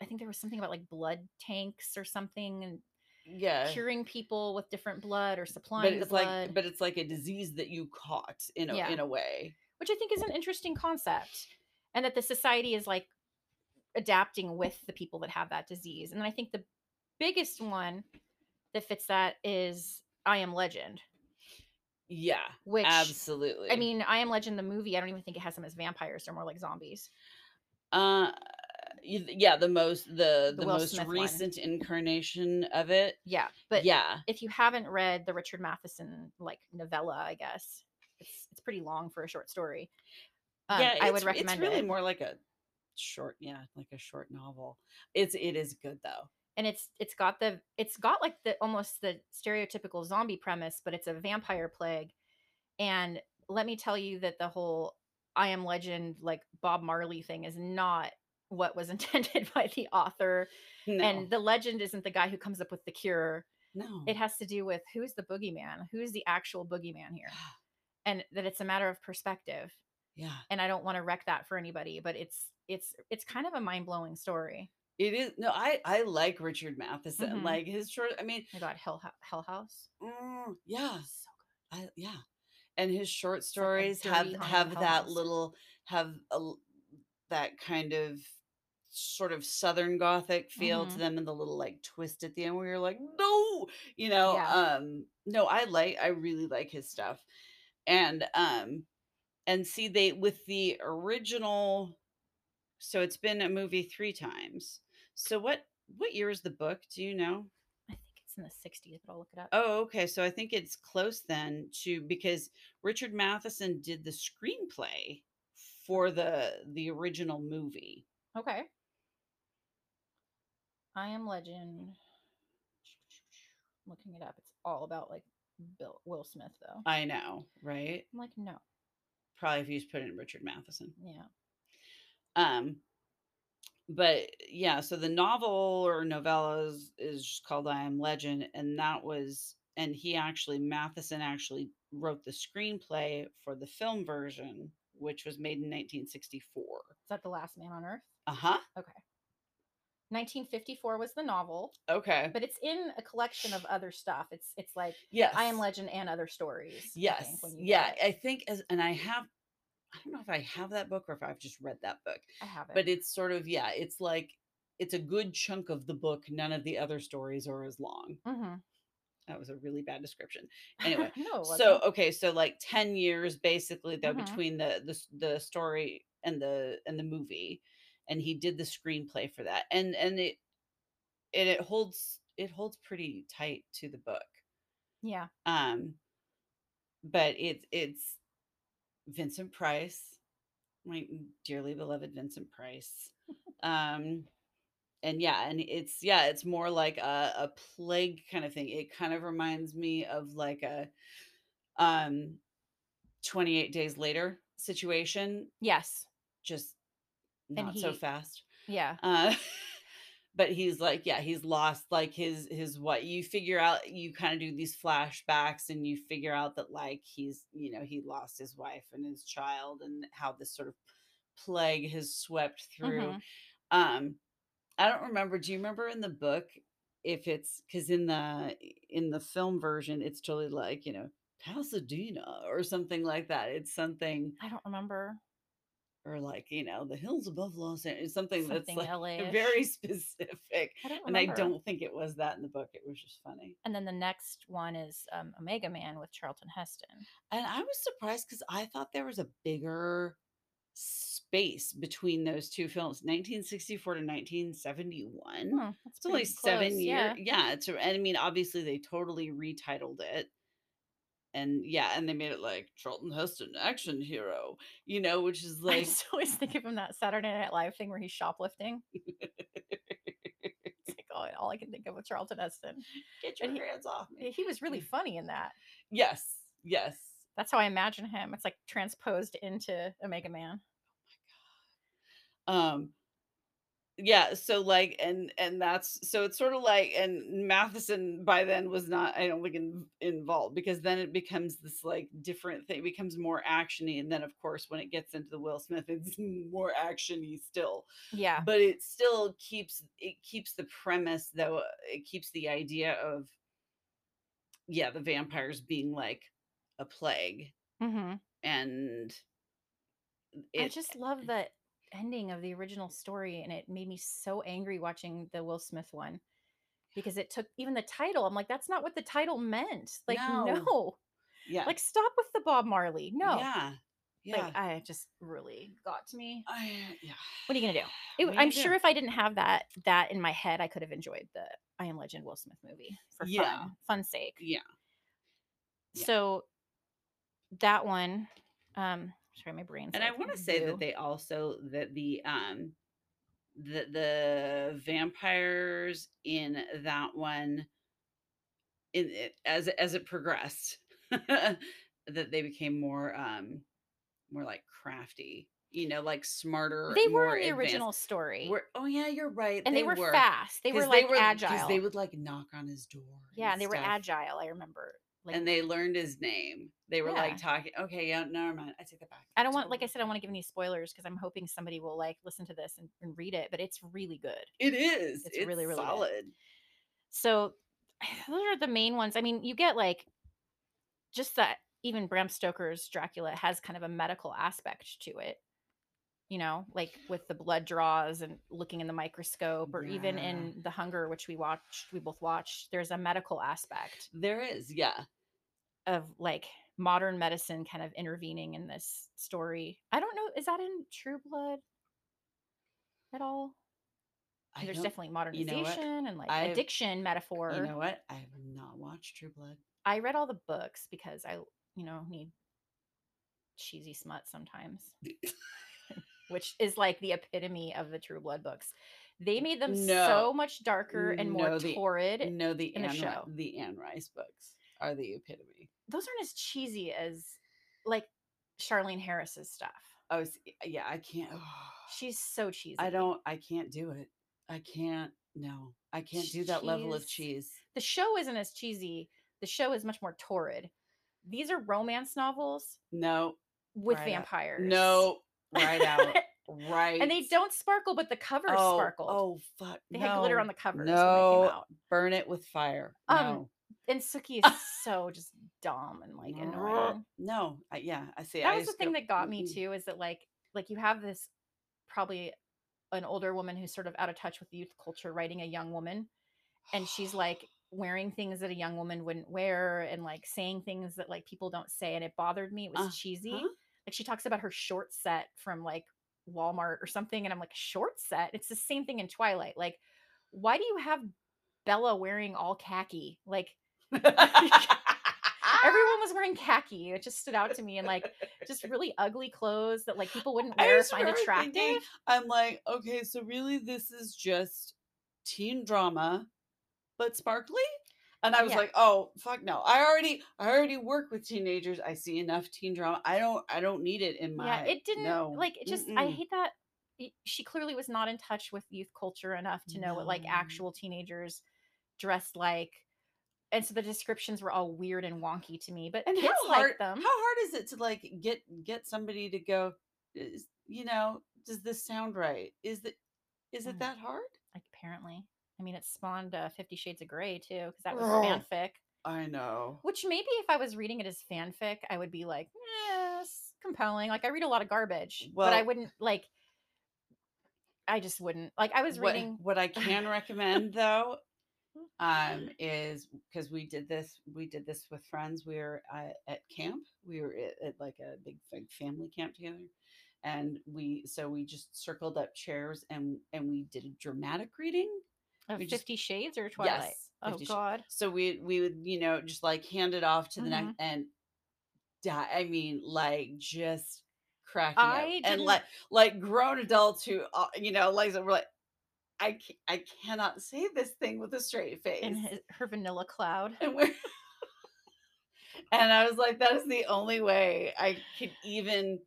I think there was something about like blood tanks or something and Yeah. curing people with different blood or but supplying the it's blood, like but it's like a disease that you caught in a Yeah. in a way which I think is an interesting concept, and that the society is like adapting with the people that have that disease. And then I think the biggest one that fits that is I Am Legend, yeah which absolutely I mean, I Am Legend, the movie, I don't even think it has them as vampires. They're more like zombies. uh yeah the most the The the, most Smith one. recent incarnation of it Yeah. But yeah if you haven't read the Richard Matheson like novella, I guess it's it's pretty long for a short story. Um, yeah I would recommend it's really it. more like a short yeah like a short novel. It's it is good though. And it's it's got the it's got like the almost the stereotypical zombie premise but it's a vampire plague. And let me tell you that the whole i am legend like bob marley thing is not what was intended by the author. No. And the legend isn't the guy who comes up with the cure. No. it has to do with who's the boogeyman? Who's the actual boogeyman here and that it's a matter of perspective yeah and i don't want to wreck that for anybody but it's it's it's kind of a mind-blowing story it is no i i like richard matheson Mhm. like his short i mean i got hell hell house mm, yeah so I yeah. and his short like stories have have that little have a that kind of sort of Southern Gothic feel to Mhm. them and the little, like, twist at the end where you're like, "No!" You know? Yeah. Um, no, I like I really like his stuff. And, um and see, they with the original so it's been a movie 3 times. So what what year is the book? Do you know? I think it's in the 60s, but I'll look it up. Oh, okay, so I think it's close then to because Richard Matheson did the screenplay for the the original movie. Okay. I Am Legend. Looking it up. It's all about like Bill Will Smith though. I know, right? I'm like, no. Probably if you just put in Richard Matheson. Yeah. Um, but yeah, so the novel or novellas is, just called I Am Legend, and that was and he actually Matheson actually wrote the screenplay for the film version, which was made in 1964. Is that The Last Man on Earth? Uh-huh. Okay. 1954 was the novel, Okay. but it's in a collection of other stuff. It's it's like Yes. I Am Legend and other stories. I Yes. think, Yeah. I think as and I have I don't know if I have that book or if I've just read that book. I have it. But it's sort of yeah, it's like it's a good chunk of the book. None of the other stories are as long. hmm That was a really bad description. Anyway, no, so okay, so like 10 years basically though Mhm. between the the the story and the and the movie and he did the screenplay for that. And and it and it holds it holds pretty tight to the book. yeah. Um but it's it's Vincent Price, my dearly beloved Vincent Price. Um and yeah, and it's yeah, it's more like a, a plague kind of thing. It kind of reminds me of like a um 28 days later situation, Yes. just Not so fast. Yeah. Uh but he's like yeah he's lost like his his what you figure out you kind of do these flashbacks and you figure out that like he's you know he lost his wife and his child and how this sort of plague has swept through Mhm. um i don't remember do you remember in the book if it's because in the in the film version it's totally like you know pasadena or something like that it's something I don't remember or like you know the hills above los angeles something, something that's like very specific I don't and I don't think it was that in the book. It was just funny. And then the next one is um, Omega Man with Charlton Heston. And I was surprised because I thought there was a bigger space between those two films 1964 to 1971. Hmm, It's only seven years. Yeah. Yeah. It's, and I mean, obviously, they totally retitled it. And yeah, and they made it like Charlton Heston, action hero, you know, which is I like, just always think of him that Saturday Night Live thing where he's shoplifting. It's like all, all I can think of with Charlton Heston. get your And he- hands off me. He was really funny in that. Yes. Yes. That's how I imagine him. It's like transposed into Omega Man. Oh my god. Um yeah so like and and that's so it's sort of like and matheson by then was not i don't think in, involved because then it becomes this like different thing it becomes more actiony and then of course when it gets into the will smith it's more actiony still Yeah. but it still keeps it keeps the premise though uh, it keeps the idea of yeah the vampires being like a plague hmm and I just love the ending of the original story, and it made me so angry watching the Will Smith one because it took even the title. I'm like, that's not what the title meant. Like, No. no, yeah like stop with the Bob Marley. No, yeah yeah like I just really got to me. I, yeah What are you gonna do? It- I'm do? sure if I didn't have that that in my head, I could have enjoyed the I Am Legend Will Smith movie for Yeah. fun, fun sake. yeah Yeah. So that one, um, sorry, my brain's and i want to say that they also that the um the the vampires in that one in it as as it progressed that they became more um more like crafty you know like smarter they were in the advanced. original story, Were- oh yeah you're right and they, were, fast. They were like because agile. they would like knock on his door yeah, and they were agile. I remember. Like, and they learned his name they were Yeah. like talking okay yeah never mind i take that back I don't want, like I said, I want to give any spoilers because I'm hoping somebody will like listen to this and, and read it. But it's really good. It is. It's It's, really, really good. solid. So those are the main ones. I mean, you get like just that even Bram Stoker's Dracula has kind of a medical aspect to it. You know, like with the blood draws and looking in the microscope, or even in The Hunger, which we watched, we both watched. There's a medical aspect There is, yeah. of like modern medicine kind of intervening in this story. I don't know, is that in True Blood at all? I There's definitely you know modernization and like I've- addiction metaphor. You know what? I have not watched True Blood. I read all the books because I, you know, need cheesy smut sometimes, which is like the epitome of the True Blood books. They made them No. so much darker and more No, the- torrid. No, the in the Anne, Ri- show. the Anne Rice books are the epitome. Those aren't as cheesy as like Charlaine Harris's stuff. Oh, yeah, I can't. She's so cheesy. I don't. I can't do it. I can't. No, I can't do that level of Cheese. The show isn't as cheesy. The show is much more torrid. These are romance novels No, with Right vampires. no, right out, right. and they don't sparkle, but the covers oh, sparkled. Oh fuck! They no. had glitter on the covers when they No, came out. burn it with fire. Um, no. And Sookie is so just dumb and like annoying. No, I, yeah, I see. That I was the thing go, that got me too, is that like like you have this probably an older woman who's sort of out of touch with youth culture writing a young woman and she's like wearing things that a young woman wouldn't wear and like saying things that like people don't say and it bothered me it was Uh, cheesy huh? Like she talks about her short set from like walmart or something and i'm like short set? It's the same thing in twilight like why do you have bella wearing all khaki? Like everyone was wearing khaki it just stood out to me and like just really ugly clothes that like people wouldn't wear find attractive thinking, I'm like, okay, so really this is just teen drama, but sparkly? And I was Yeah. like, oh fuck no. I already I already work with teenagers. I see enough teen drama. I don't I don't need it in my yeah it didn't no. like it just i Mm-mm. hate that she clearly was not in touch with youth culture enough to know what like actual teenagers dressed like and so the descriptions were all weird and wonky to me but and how hard like them how hard is it to like get get somebody to go is, you know, does this sound right? Is it is it Mm. that hard? like apparently i mean it spawned uh, 50 shades of gray too because that was Ugh. fanfic I know. which maybe if i was reading it as fanfic i would be like yes compelling like i read a lot of garbage but i wouldn't like i just wouldn't like i was what, reading what I can recommend though um is because we did this we did this with friends we were uh, at camp we were at, at like a big, big family camp together and we so we just circled up chairs and and we did a dramatic reading just- 50 shades or twilight yes oh 50 god so we we would you know just like hand it off to the Mm-hmm. next and die i mean like just cracking up. I and didn't- like like grown adults who uh, you know like we're like I, ca- I cannot say this thing with a straight face in his, her vanilla cloud and we're and I was like, that is the only way I could even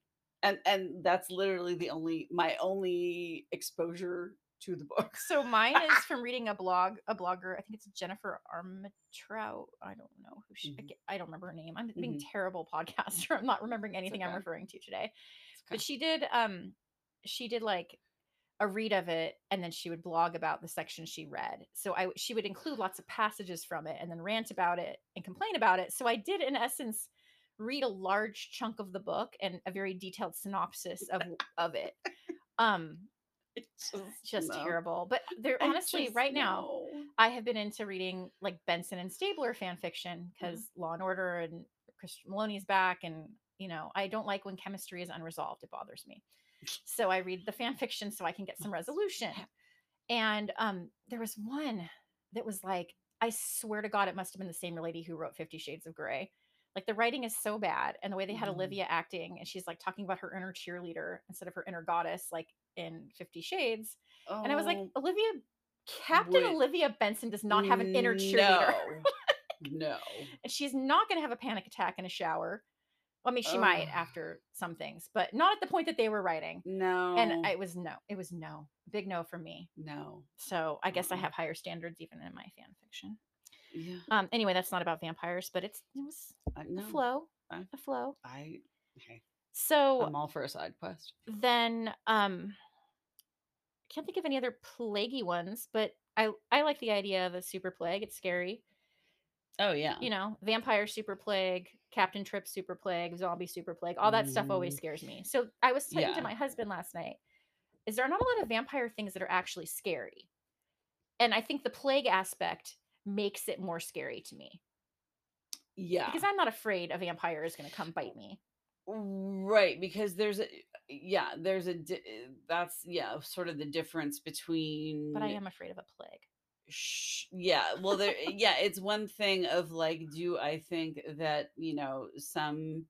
and and that's literally the only my only exposure to the book. so mine is from reading a blog a blogger i think it's jennifer armintrout i don't know who she I Mhm. ge- i don't remember her name i'm being Mhm. terrible podcaster i'm not remembering anything i'm referring to today It's but she did um she did like a read of it and then she would blog about the section she read so i she would include lots of passages from it and then rant about it and complain about it so i did in essence read a large chunk of the book and a very detailed synopsis of of it um it's just, just no. terrible but there honestly just right now i have been into reading like benson and stabler fan fiction Mm-hmm. because law and order and Chris Meloni's back and you know i don't like when chemistry is unresolved it bothers me so i read the fan fiction so i can get some resolution and um there was one that was like i swear to god it must have been the same lady who wrote 50 shades of gray like the writing is so bad and the way they had Mhm. olivia acting and she's like talking about her inner cheerleader instead of her inner goddess like in 50 shades and i was like Oh, olivia captain wait. olivia benson does not have an inner cheerleader No. no. and she's not going to have a panic attack in a shower i mean she might after some things but not at the point that they were writing No. and it was no it was no big no for me no. so i guess i Mm-mm. have higher standards even in my fan fiction Yeah. um anyway that's not about vampires but it's it was I a flow I- a flow I okay. so I'm all for a side quest. then um I can't think of any other plaguey ones but i i like the idea of a super plague it's scary Oh yeah. you know vampire super plague Captain Trip super plague, zombie super plague, all that stuff always Mm. scares me. So I was talking Yeah. to my husband last night, is there not a lot of vampire things that are actually scary? And I think the plague aspect makes it more scary to me Yeah. because I'm not afraid a vampire is going to come bite me. Right, because there's a yeah, there's a di- that's yeah, sort of the difference between But I am afraid of a plague. sh- yeah, well there yeah, it's one thing of like do I think that, you know, some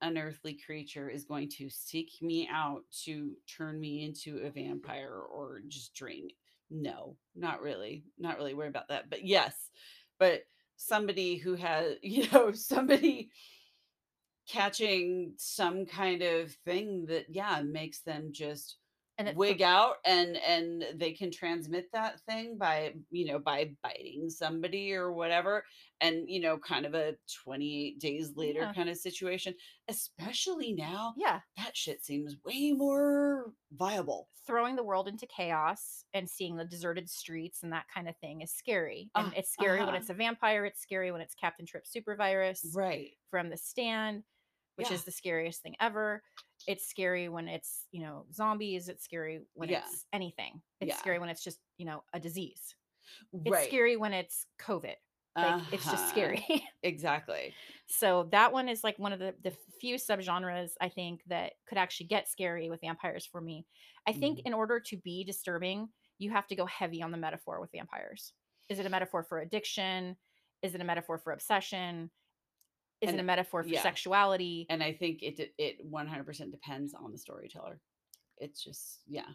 unearthly creature is going to seek me out to turn me into a vampire or just drain me? No, not really. Not really worried about that. But yes, but somebody who has, you know, somebody catching some kind of thing that yeah makes them just And wig out and and they can transmit that thing by you know by biting somebody or whatever and you know kind of a 28 days later Yeah. kind of situation especially now yeah, that shit seems way more viable throwing the world into chaos and seeing the deserted streets and that kind of thing is scary. And Uh, it's scary when uh-huh. it's a vampire. It's scary when it's Captain Trip Super Virus right from The Stand, which Yeah. is the scariest thing ever. It's scary when it's, you know, zombies. It's scary when Yeah. it's anything. It's Yeah. scary when it's just, you know, a disease. It's right scary when it's COVID. Like it's just Uh-huh. scary. exactly so that one is like one of the, the few subgenres I think that could actually get scary with vampires for me. I think Mhm. in order to be disturbing, you have to go heavy on the metaphor with vampires. Is it a metaphor for addiction? Is it a metaphor for obsession? Is it a metaphor for yeah. sexuality? and i think it it 100% depends on the storyteller it's just yeah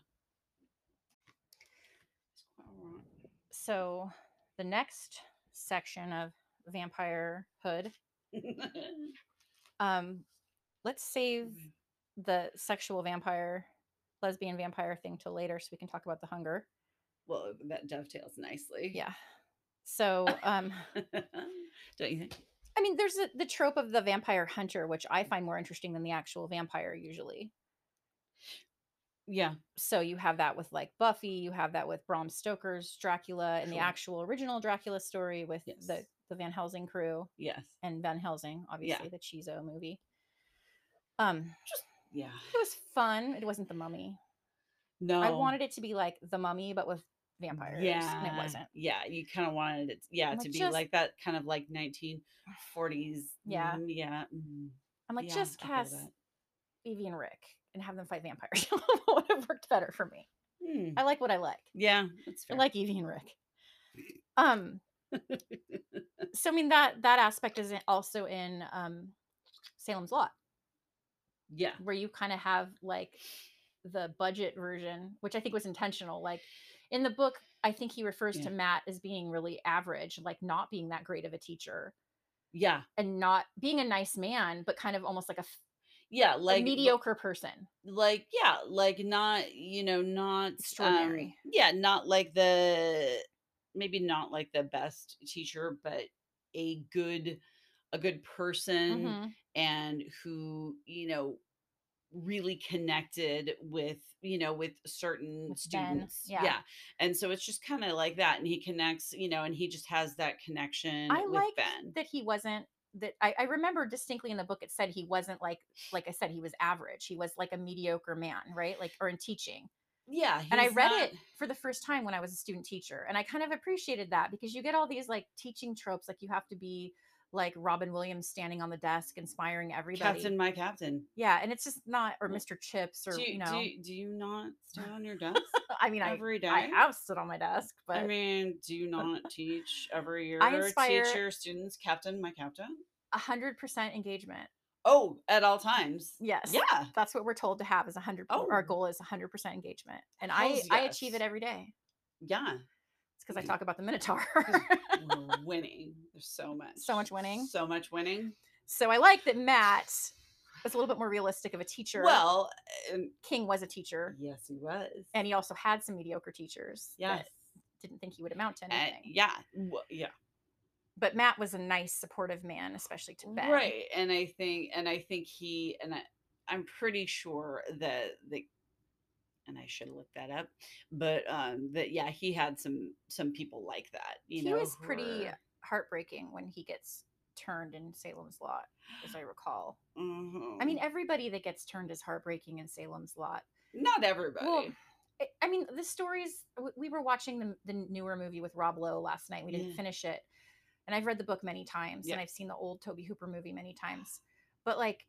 So the next section of vampire hood, um, let's save the sexual vampire, lesbian vampire thing till later so we can talk about the hunger. well that dovetails nicely Yeah. So, um, don't you think I mean, there's a, the trope of the vampire hunter, which I find more interesting than the actual vampire usually. yeah So you have that with like Buffy, you have that with Bram Stoker's Dracula and the actual original Dracula story with the Yes. the Van Helsing crew yes and Van Helsing, obviously the Chizo movie. Um, just yeah it was fun. It wasn't the Mummy. no I wanted it to be like the Mummy, but with vampires, yeah and it wasn't. yeah you kind of wanted it yeah I'm to be just- like that kind of like 1940s Yeah. mm, yeah mm, I'm like, yeah, just cast. Evie and Rick and have them fight vampires. would have worked better for me. Hmm, I like what I like. yeah that's I like Evie and Rick. Um, so I mean that that aspect is also in um Salem's Lot, yeah where you kind of have like the budget version, which I think was intentional. Like in the book, I think he refers Yeah. to Matt as being really average, like not being that great of a teacher yeah and not being a nice man, but kind of almost like a yeah a like mediocre person. like yeah like not you know not Extraordinary. um, yeah not like the maybe not like the best teacher but a good a good person Mhm. and who you know really connected with you know with certain With Ben, students yeah. and so it's just kind of like that and he connects you know and he just has that connection I ben that he wasn't that I, I remember distinctly in the book it said he wasn't like like I said he was average. He was like a mediocre man, right? Like or in teaching. yeah and I read not- it for the first time when I was a student teacher, and I kind of appreciated that because you get all these like teaching tropes, like you have to be like Robin Williams standing on the desk inspiring everybody. captain my captain Yeah, and it's just not or. Mr. Chips or do you, you know. do, you, do you not stand on your desk I mean, I every day I have stood on my desk, but I mean, do you not teach every year? I inspire- teach your students, Captain, my captain. a hundred percent engagement. Oh, at all times. Yes. Yeah. That's what we're told to have is a hundred. Oh. Our goal is a hundred percent engagement, and I Hells I achieve it every day. Yeah. Because I talk about the Minotaur. Winning. There's so much. So much winning. So much winning. so I like that Matt was a little bit more realistic of a teacher. Well, and King was a teacher, yes, he was. and he also had some mediocre teachers. yes. didn't think he would amount to Uh, anything. yeah. w- Yeah. But Matt was a nice, supportive man, especially to Ben. Right. And I think and I think he and I I'm pretty sure that the and I should have looked that up, but um that yeah, he had some some people like that, you he know. was pretty were- heartbreaking when he gets turned in Salem's Lot, as I recall. Mhm. I mean, everybody that gets turned is heartbreaking in Salem's Lot. not everybody. Well, I- I mean, the stories. We were watching the the newer movie with Rob Lowe last night. We didn't Yeah. finish it, and I've read the book many times, Yeah. and I've seen the old Tobe Hooper movie many times. But like,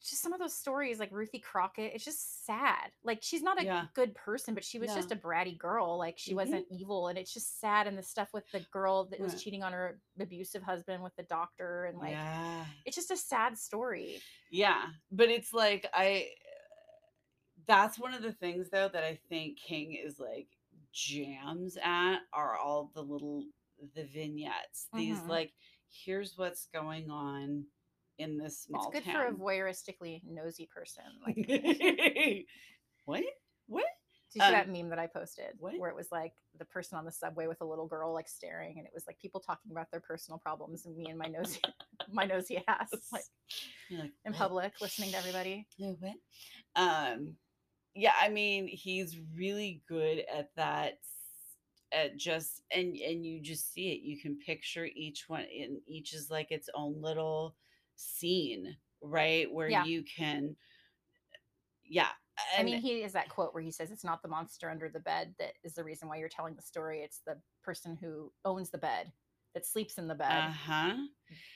just some of those stories, like Ruthie Crockett, it's just sad. Like she's not a Yeah. good person, but she was just a bratty girl. Like she Mhm. wasn't evil, and it's just sad. And the stuff with the girl that was cheating on her abusive husband with the doctor, and like, yeah. it's just a sad story. Yeah, but it's like I that's one of the things though that I think King is like jams at are all the little the vignettes. These Mhm. like here's what's going on in this small it's good for a voyeuristically nosy person. Like, what? What? Did you see Um, that meme that I posted what? where it was like the person on the subway with a little girl like staring, and it was like people talking about their personal problems, and me and my nosy, my nosy ass like like, in public listening to everybody. Yeah, what? Um, yeah, I mean, he's really good at that. At just and and you just see it. You can picture each one, and each is like its own little scene, right? Where Yeah. you can, yeah. I mean, he has that quote where he says, "It's not the monster under the bed that is the reason why you're telling the story. It's the person who owns the bed that sleeps in the bed uh huh.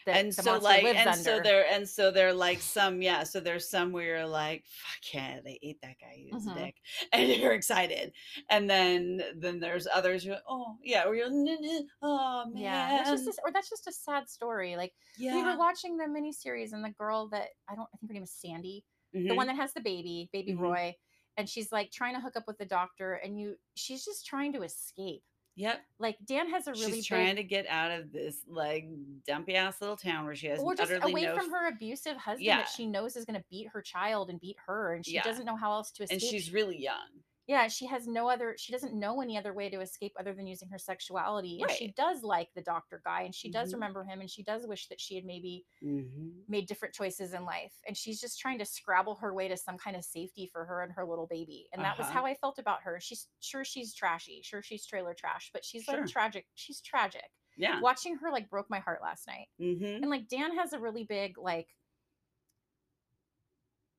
And so like, and under." so there, and so they're like some, yeah. So there's some where you're like, fuck yeah, they ate that guy. He was Mhm. a dick, and you're excited. And then, then there's others. You're like, oh yeah, or you're, "N- n- oh man, yeah, that's just a, or that's just a sad story. Like yeah. we were watching the miniseries, and the girl that I don't, I think her name is Sandy, the Mhm. one that has the baby, baby Mhm. Roy, and she's like trying to hook up with the doctor, and you, she's just trying to escape. Yep. Like Dan has a really She's trying big, to get out of this like dumpy ass little town where she has or just away no from her abusive husband Yeah. that she knows is going to beat her child and beat her, and she Yeah. doesn't know how else to escape. and she's really young. Yeah, she has no other. She doesn't know any other way to escape other than using her sexuality, and she does like the doctor guy, and she does Mhm. remember him, and she does wish that she had maybe Mm-hmm. made different choices in life and she's just trying to scrabble her way to some kind of safety for her and her little baby and that was Uh-huh. how i felt about her she's sure she's trashy sure she's trailer trash but she's Sure. like tragic she's tragic Yeah. watching her like broke my heart last night Mm-hmm. and like dan has a really big like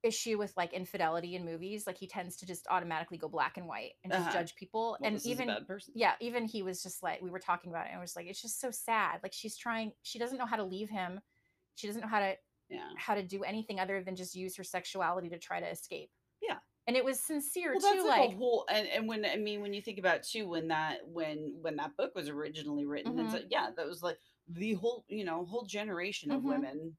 issue with like infidelity in movies like he tends to just automatically go black and white and just Uh-huh. judge people Well, and this is a even yeah even he was just like we were talking about it and it was like it's just so sad like she's trying she doesn't know how to leave him she doesn't know how to Yeah. how to do anything other than just use her sexuality to try to escape. Yeah. And it was sincere Well, too. that's like, Like, a whole, and, and when I mean, when you think about too, when that when when that book was originally written, it's Mhm. like, yeah, that was like the whole, you know, whole generation of Mhm. women.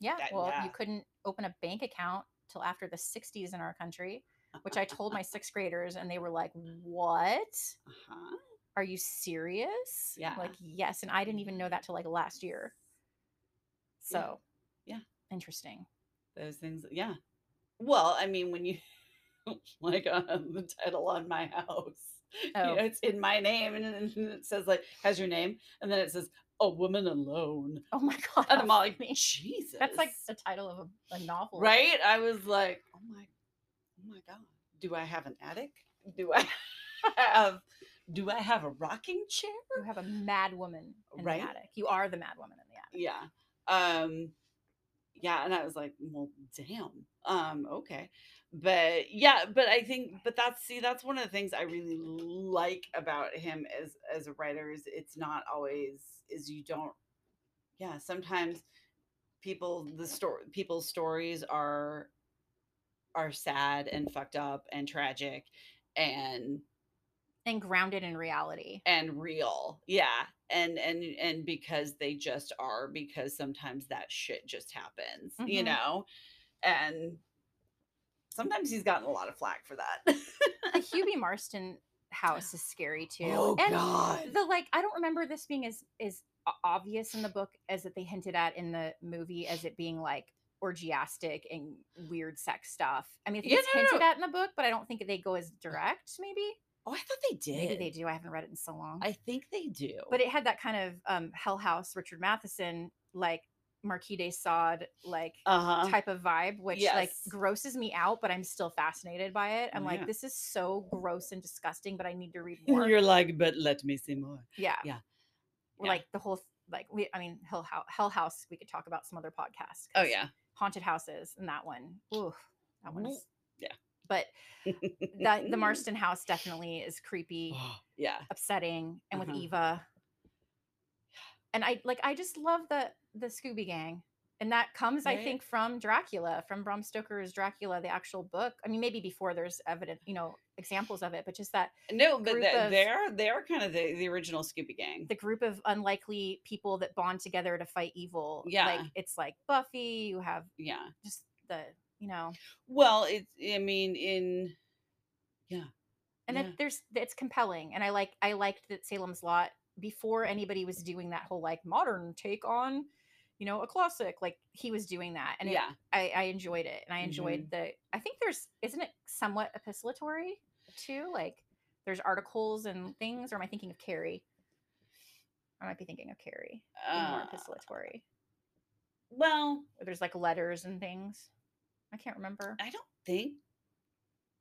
yeah, that- well, yeah. you couldn't open a bank account till after the 60s in our country, which I told my sixth graders, and they were like, What? Uh-huh. Are you serious? Yeah. Like, yes. And I didn't even know that till like last year. So, Yeah. Interesting. Those things, yeah. Well, I mean, when you like uh, the title on my house, you Oh. know, it's in my name, and, it says like has your name, and then it says a woman alone, Oh my God. and I'm all like. Jesus, That's like the title of a, a novel. right? I was like, oh my, oh my god, do I have an attic? Do I have, do I have a rocking chair? You have a mad woman in Right? the attic. You are the mad woman in the attic. yeah um yeah and i was like well damn um okay but yeah but i think but that's see that's one of the things i really like about him as as a writer is it's not always is you don't yeah sometimes people the story people's stories are are sad and fucked up and tragic and And grounded in reality. and real yeah and and and because they just are because sometimes that shit just happens you Mhm. know and sometimes he's gotten a lot of flack for that the Hubie Marsten house is scary too. oh and god the like I don't remember this being as as obvious in the book as that they hinted at in the movie as it being like orgiastic and weird sex stuff. I mean, I Yeah, it's no, no, hinted no. at in the book, but I don't think they go as direct. Maybe, oh i thought they did maybe they do. I haven't read it in so long. i think they do but it had that kind of um, Hell House, Richard Matheson, like Marquis de Sade, like uh-huh type of vibe, which like grosses me out, but I'm still fascinated by it. I'm Yeah. like, this is so gross and disgusting, but I need to read more. you're like but let me see more yeah, Yeah. Yeah. like the whole like we I mean Hill House, Hell House we could talk about some other podcasts. Oh yeah. haunted houses and that one. Ooh, that Well, one's yeah. But that the Marsten house definitely is creepy, yeah. upsetting, and with Uh-huh. Eva. And I like I just love the the Scooby Gang. And that comes, I think, from Dracula, from Bram Stoker's Dracula, the actual book. I mean, maybe before there's evident, you know, examples of it, but just that No, but they- of- they're they're kind of the, the original Scooby Gang. the group of unlikely people that bond together to fight evil. Yeah. Like it's like Buffy, you have yeah. just the, you know, Well, it's I mean in yeah. and Yeah. then there's it's compelling and i like i liked that salem's lot before anybody was doing that whole like modern take on you know a classic like he was doing that and it- yeah. I, I enjoyed it and i enjoyed Mhm. the i think there's isn't it somewhat epistolatory too like there's articles and things or am i thinking of carrie i might be thinking of carrie being more Uh, epistolatory well, or there's like letters and things i can't remember I don't think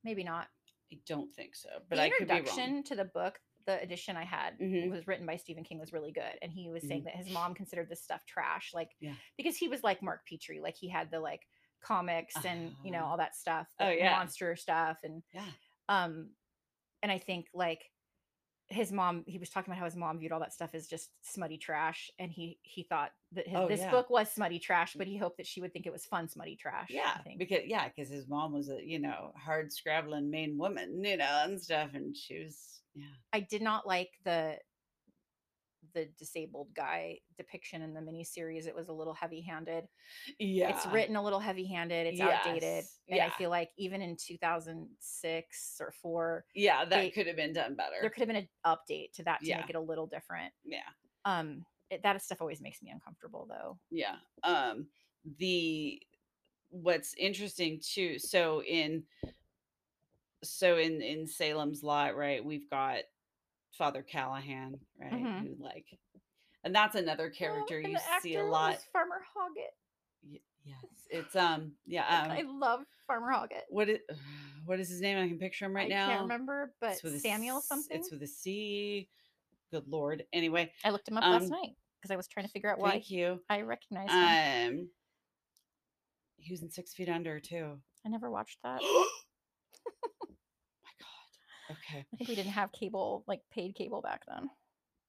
maybe not I don't think so, but the I could be wrong. introduction to the book, the edition I had Mhm. was written by Stephen King was really good, and he was saying Mhm. that his mom considered this stuff trash, like Yeah. because he was like Mark Petrie, like he had the like comics and you know Ah. all that stuff, Oh, yeah. monster stuff, and Yeah. um, and I think like his mom, he was talking about how his mom viewed all that stuff as just smutty trash, and he he thought that his, Oh, this yeah. book was smutty trash, mm. but he hoped that she would think it was fun smutty trash. I Yeah, think. because yeah, because his mom was a you know hard scrabbling Maine woman, you know, and stuff, and she was yeah. I did not like the the disabled guy depiction in the miniseries. It was a little heavy handed. Yeah, It's written a little heavy handed. It's outdated. Yes, And I feel like even in 2006 or four, Yeah, that they- could have been done better. there could have been an update to that to Yeah. make it a little different. yeah, Um, it, that stuff always makes me uncomfortable though. yeah. Um, the what's interesting too. So in so in in Salem's Lot, right? We've got Father Callahan, right? Mhm. Who like, and that's another Oh, character and you see a lot. Farmer Hoggett. Y- yes, it's um, yeah. I Um, love Farmer Hoggett. what is what is his name? I can picture him right I now. I can't remember, but It's with Samuel s- something. It's with a C. Good lord. Anyway, I looked him up last um, night because I was trying to figure out why thank you. I recognized him. Um, he was in Six Feet Under too. I never watched that. Okay. I think we didn't have cable, like paid cable back then.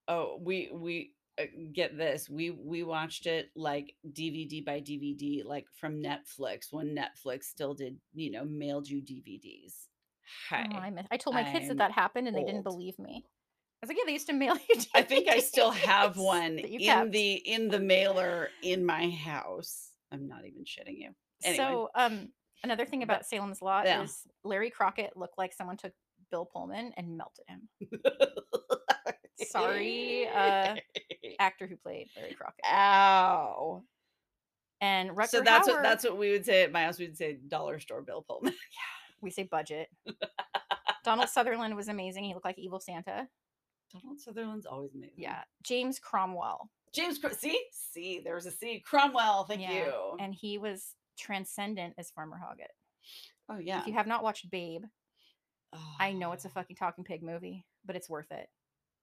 Oh, we we uh, get this. We we watched it like DVD by DVD, like from Netflix when Netflix still did, you know, mailed you DVDs. Hi. Oh, I, miss- I told my kids that I'm that happened and they didn't old. believe me. I was like, yeah, they used to mail you. I think I still have one that you in kept." the in the mailer in my house. I'm not even shitting you. Anyway. So, um, another thing about Salem's Lot yeah. is Larry Crockett looked like someone took Bill Pullman and melted him. Sorry, uh, Actor who played Larry Crockett. Ow. And Rutger so that's Hauer, what that's what we would say at my house. We'd say dollar store Bill Pullman. Yeah, we say budget. Donald Sutherland was amazing. He looked like evil Santa. Donald Sutherland's always amazing. Yeah. James Cromwell. James. See, see, there's a C. Cromwell. Thank Yeah, you. And he was transcendent as Farmer Hoggett. oh yeah. If you have not watched Babe, Oh. I know it's a Oh, fucking talking pig movie, but it's worth it.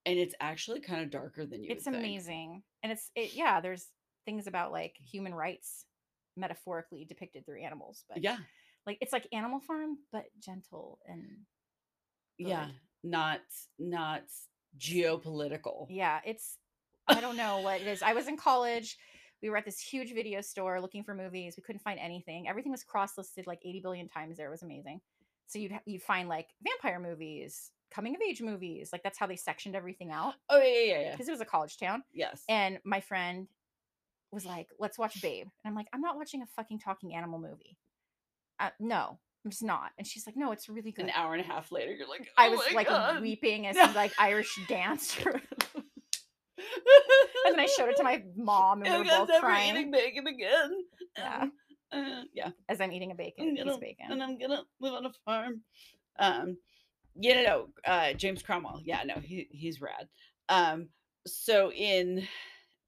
and it's actually kind of darker than you. it's would think. amazing. And it's it yeah, there's things about like human rights metaphorically depicted through animals, but Yeah. like it's like Animal Farm but gentle and Yeah. Not not geopolitical. yeah, it's I don't know what it is. I was in college. We were at this huge video store looking for movies. We couldn't find anything. Everything was cross-listed like 80 billion times there. It was amazing. So you'd you'd find like vampire movies, coming of age movies. Like that's how they sectioned everything out Oh yeah, yeah, yeah, because it was a college town. Yes. And my friend was like, "Let's watch Babe," and I'm like, "I'm not watching a fucking talking animal movie. Uh, no, I'm just not." And she's like, "No, it's really good." An hour and a half later, you're like, I "Oh was my like God." weeping as some like Irish dance, and then I showed it to my mom, and we were both crying eating bacon again. Yeah. Uh, yeah. as I'm eating a bacon, I'm piece gonna, of bacon. and I'm gonna live on a farm. Um, yeah, no, no, uh, James Cromwell. Yeah, no, he he's rad. Um, so in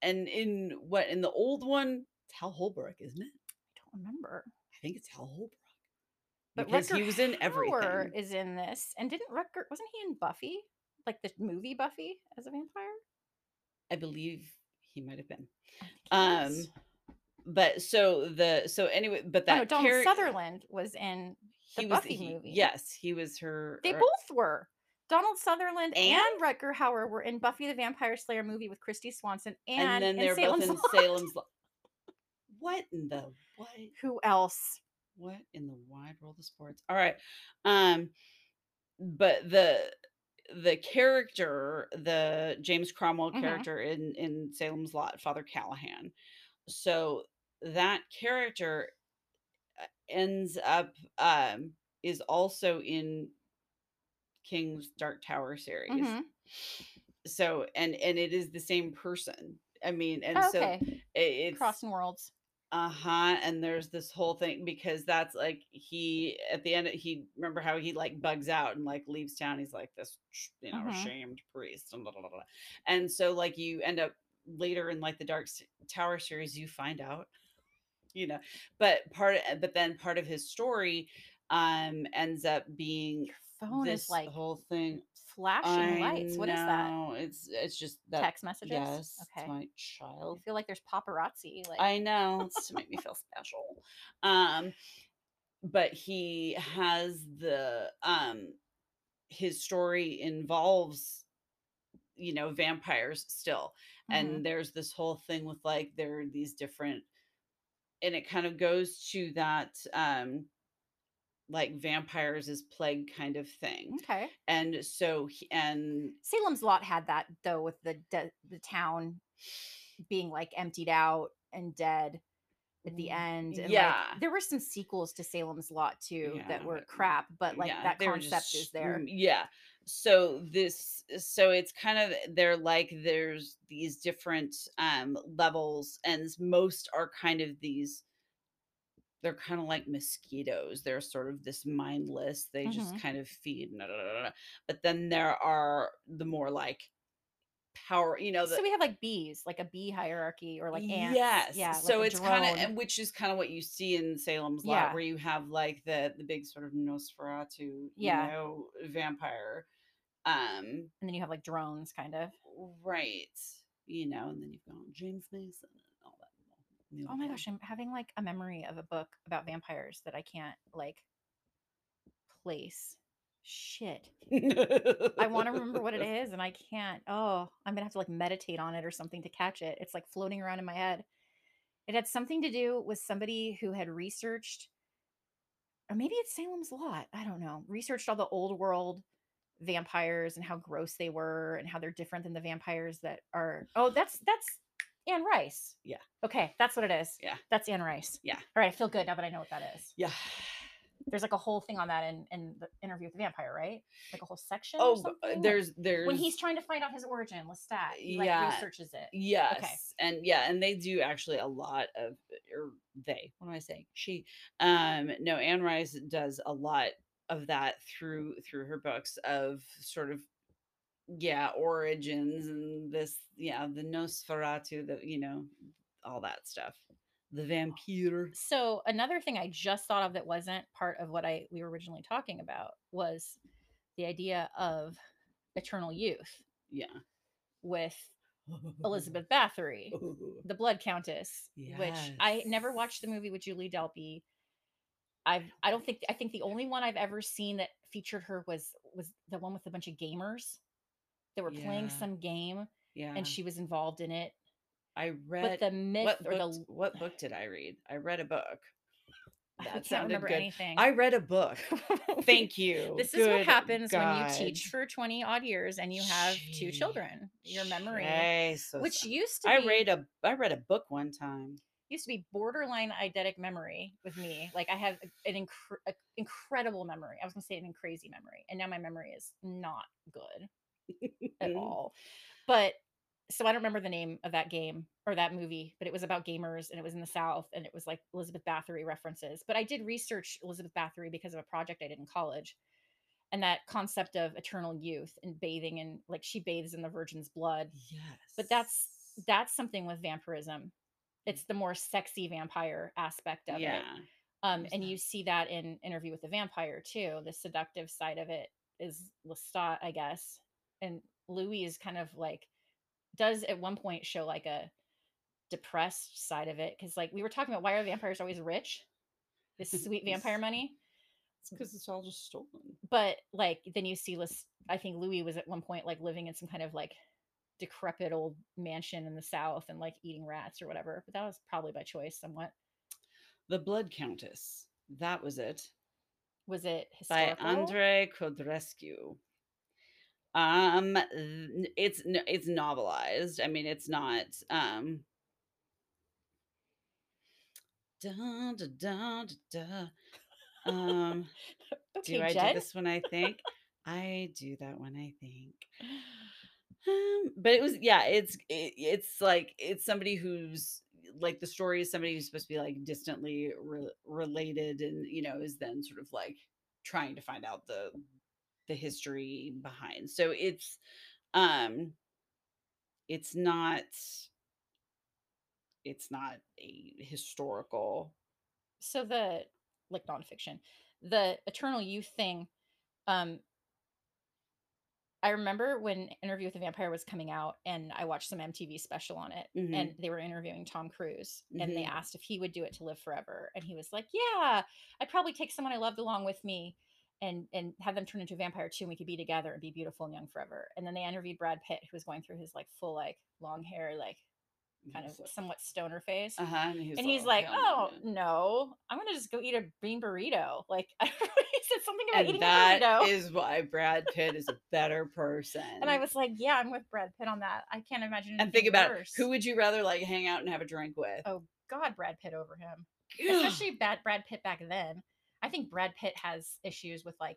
and in what in the old one, it's Hal Holbrook, isn't it? I don't remember. I think it's Hal Holbrook. But because Rutger he was in everything. Is in this, and didn't Rutger wasn't he in Buffy, like the movie Buffy as a vampire? I believe he might have been. Um. But so the so anyway, but Oh, that no, Donald charac- Sutherland was in the he was Buffy he- movie. Yes, he was her. They or- both were. Donald Sutherland and, And? Rutger Hauer were in Buffy the Vampire Slayer movie with Kristy Swanson and, and then they're both in Lot. Salem's Lot. What in the what? Who else? What in the wide world of sports? All right. Um but the the character, the James Cromwell Mhm. character in in Salem's Lot, Father Callahan. So that character uh, ends up um is also in King's Dark Tower series. Mhm. So and and it is the same person. I mean, and Oh, so okay, it, it's crossing worlds. uh-huh and there's this whole thing because that's like he at the end he remember how he like bugs out and like leaves town he's like this you know Mhm. ashamed priest and blah, blah, blah. and so like you end up later in like the dark tower series you find out you know but part of, but then part of his story um ends up being Phone this is like the whole thing flashing I lights. What is that? know, it's it's just that Text messages. yes Okay. my I child feel like there's paparazzi. Like I know it's to make me feel special. Um, but he has the um his story involves you know vampires still Mhm. and there's this whole thing with like there are these different and it kind of goes to that um like vampires is plague kind of thing okay. and so he, and Salem's Lot had that though, with the de- the town being like emptied out and dead at the Mm, end. And yeah. like, there were some sequels to Salem's Lot too that were crap, but like yeah, that concept just is there. mm, Yeah. So this so it's kind of they're like there's these different um levels and most are kind of these they're kind of like mosquitoes. They're sort of this mindless, they just Mhm. kind of feed. na- na- na. But then there are the more like power, you know, the, so we have like bees, like a bee hierarchy, or like ants. Yes. Yeah. so like it's kind of and which is kind of what you see in Salem's Lot, Yeah. where you have like the the big sort of Nosferatu, Yeah. you know, vampire. Um, and then you have like drones, kind of. right. You know, and then you've got James Mason and all that. Oh my gosh, I'm having like a memory of a book about vampires that I can't like place. Shit. I want to remember what it is and I can't. Oh, I'm going to have to like meditate on it or something to catch it. It's like floating around in my head. It had something to do with somebody who had researched, or maybe it's Salem's Lot. I don't know. Researched all the old world vampires and how gross they were and how they're different than the vampires that are. Oh, that's, that's Anne Rice. Yeah. Okay. That's what it is. Yeah. That's Anne Rice. Yeah. All right. I feel good now that I know what that is. Yeah. There's like a whole thing on that in, in the interview with the vampire, right? Like a whole section. Oh, uh, there's there's when he's trying to find out his origin, Lestat, he like researches it. Yes. Okay. And yeah, and they do actually a lot of or they, what am I saying? She um no, Anne Rice does a lot of that through through her books of sort of yeah, origins and this yeah, the Nosferatu, the you know, all that stuff. The vampire. So another thing I just thought of that wasn't part of what I we were originally talking about was the idea of eternal youth Yeah. with Elizabeth Bathory, the Blood Countess, which I never watched the movie with Julie Delpy. I've I don't think I think the only one I've ever seen that featured her was was the one with a bunch of gamers that were playing some game Yeah. and she was involved in it. I But read the myth what or book, the what book did I read? I read a book. I That can't sounded remember good. anything. I read a book. Thank you. This is what Good happens when you teach for 20 odd years and you have two children. Your memory, Jesus. which used to I read a I read a book one time. Used to be borderline eidetic memory with me. Like I have an a incredible memory. I was going to say an crazy memory, and now my memory is not good at all. But so I don't remember the name of that game or that movie, but it was about gamers and it was in the South and it was like Elizabeth Bathory references. But I did research Elizabeth Bathory because of a project I did in college. And that concept of eternal youth and bathing and like she bathes in the virgin's blood. Yes. But that's that's something with vampirism. It's the more sexy vampire aspect of yeah. it. Um, and you see that in Interview with the Vampire too. The seductive side of it is Lestat, I guess. And Louis is kind of like does at one point show like a depressed side of it because like we were talking about why are vampires always rich? This sweet vampire money. It's because it's all just stolen. But like then you see Lis- I think Louis was at one point like living in some kind of like decrepit old mansion in the south and like eating rats or whatever. But that was probably by choice somewhat. The Blood Countess. That was it. Was it By historical? Andre Codrescu. Um it's it's novelized. I mean, it's not um da, da, da, da, da. Um okay, do I Jed. do this one? I think? I do that one. I think. Um, but it was yeah, it's it, it's like it's somebody who's like the story is somebody who's supposed to be like distantly re- related and you know is then sort of like trying to find out the the history behind. So it's um it's not it's not a historical so the like nonfiction, the eternal youth thing. Um, I remember when Interview with the Vampire was coming out, and I watched some MTV special on it, Mhm. and they were interviewing Tom Cruise, and they Mhm. asked if he would do it to live forever, and he was like, "Yeah, I'd probably take someone I loved along with me." And, and have them turn into a vampire too, and we could be together and be beautiful and young forever. And then they interviewed Brad Pitt, who was going through his like full like long hair, like kind of somewhat stoner face uh-huh and, he was and he's like, "Oh no." no, I'm gonna just go eat a bean burrito." Like I don't know, he said something about and eating that a burrito, is why Brad Pitt is a better person. and I was like, "Yeah, I'm with Brad Pitt on that. I can't imagine." and think about it, worse. who would you rather like hang out and have a drink with? Oh God, Brad Pitt over him, especially bad Brad Pitt back then. I think Brad Pitt has issues with like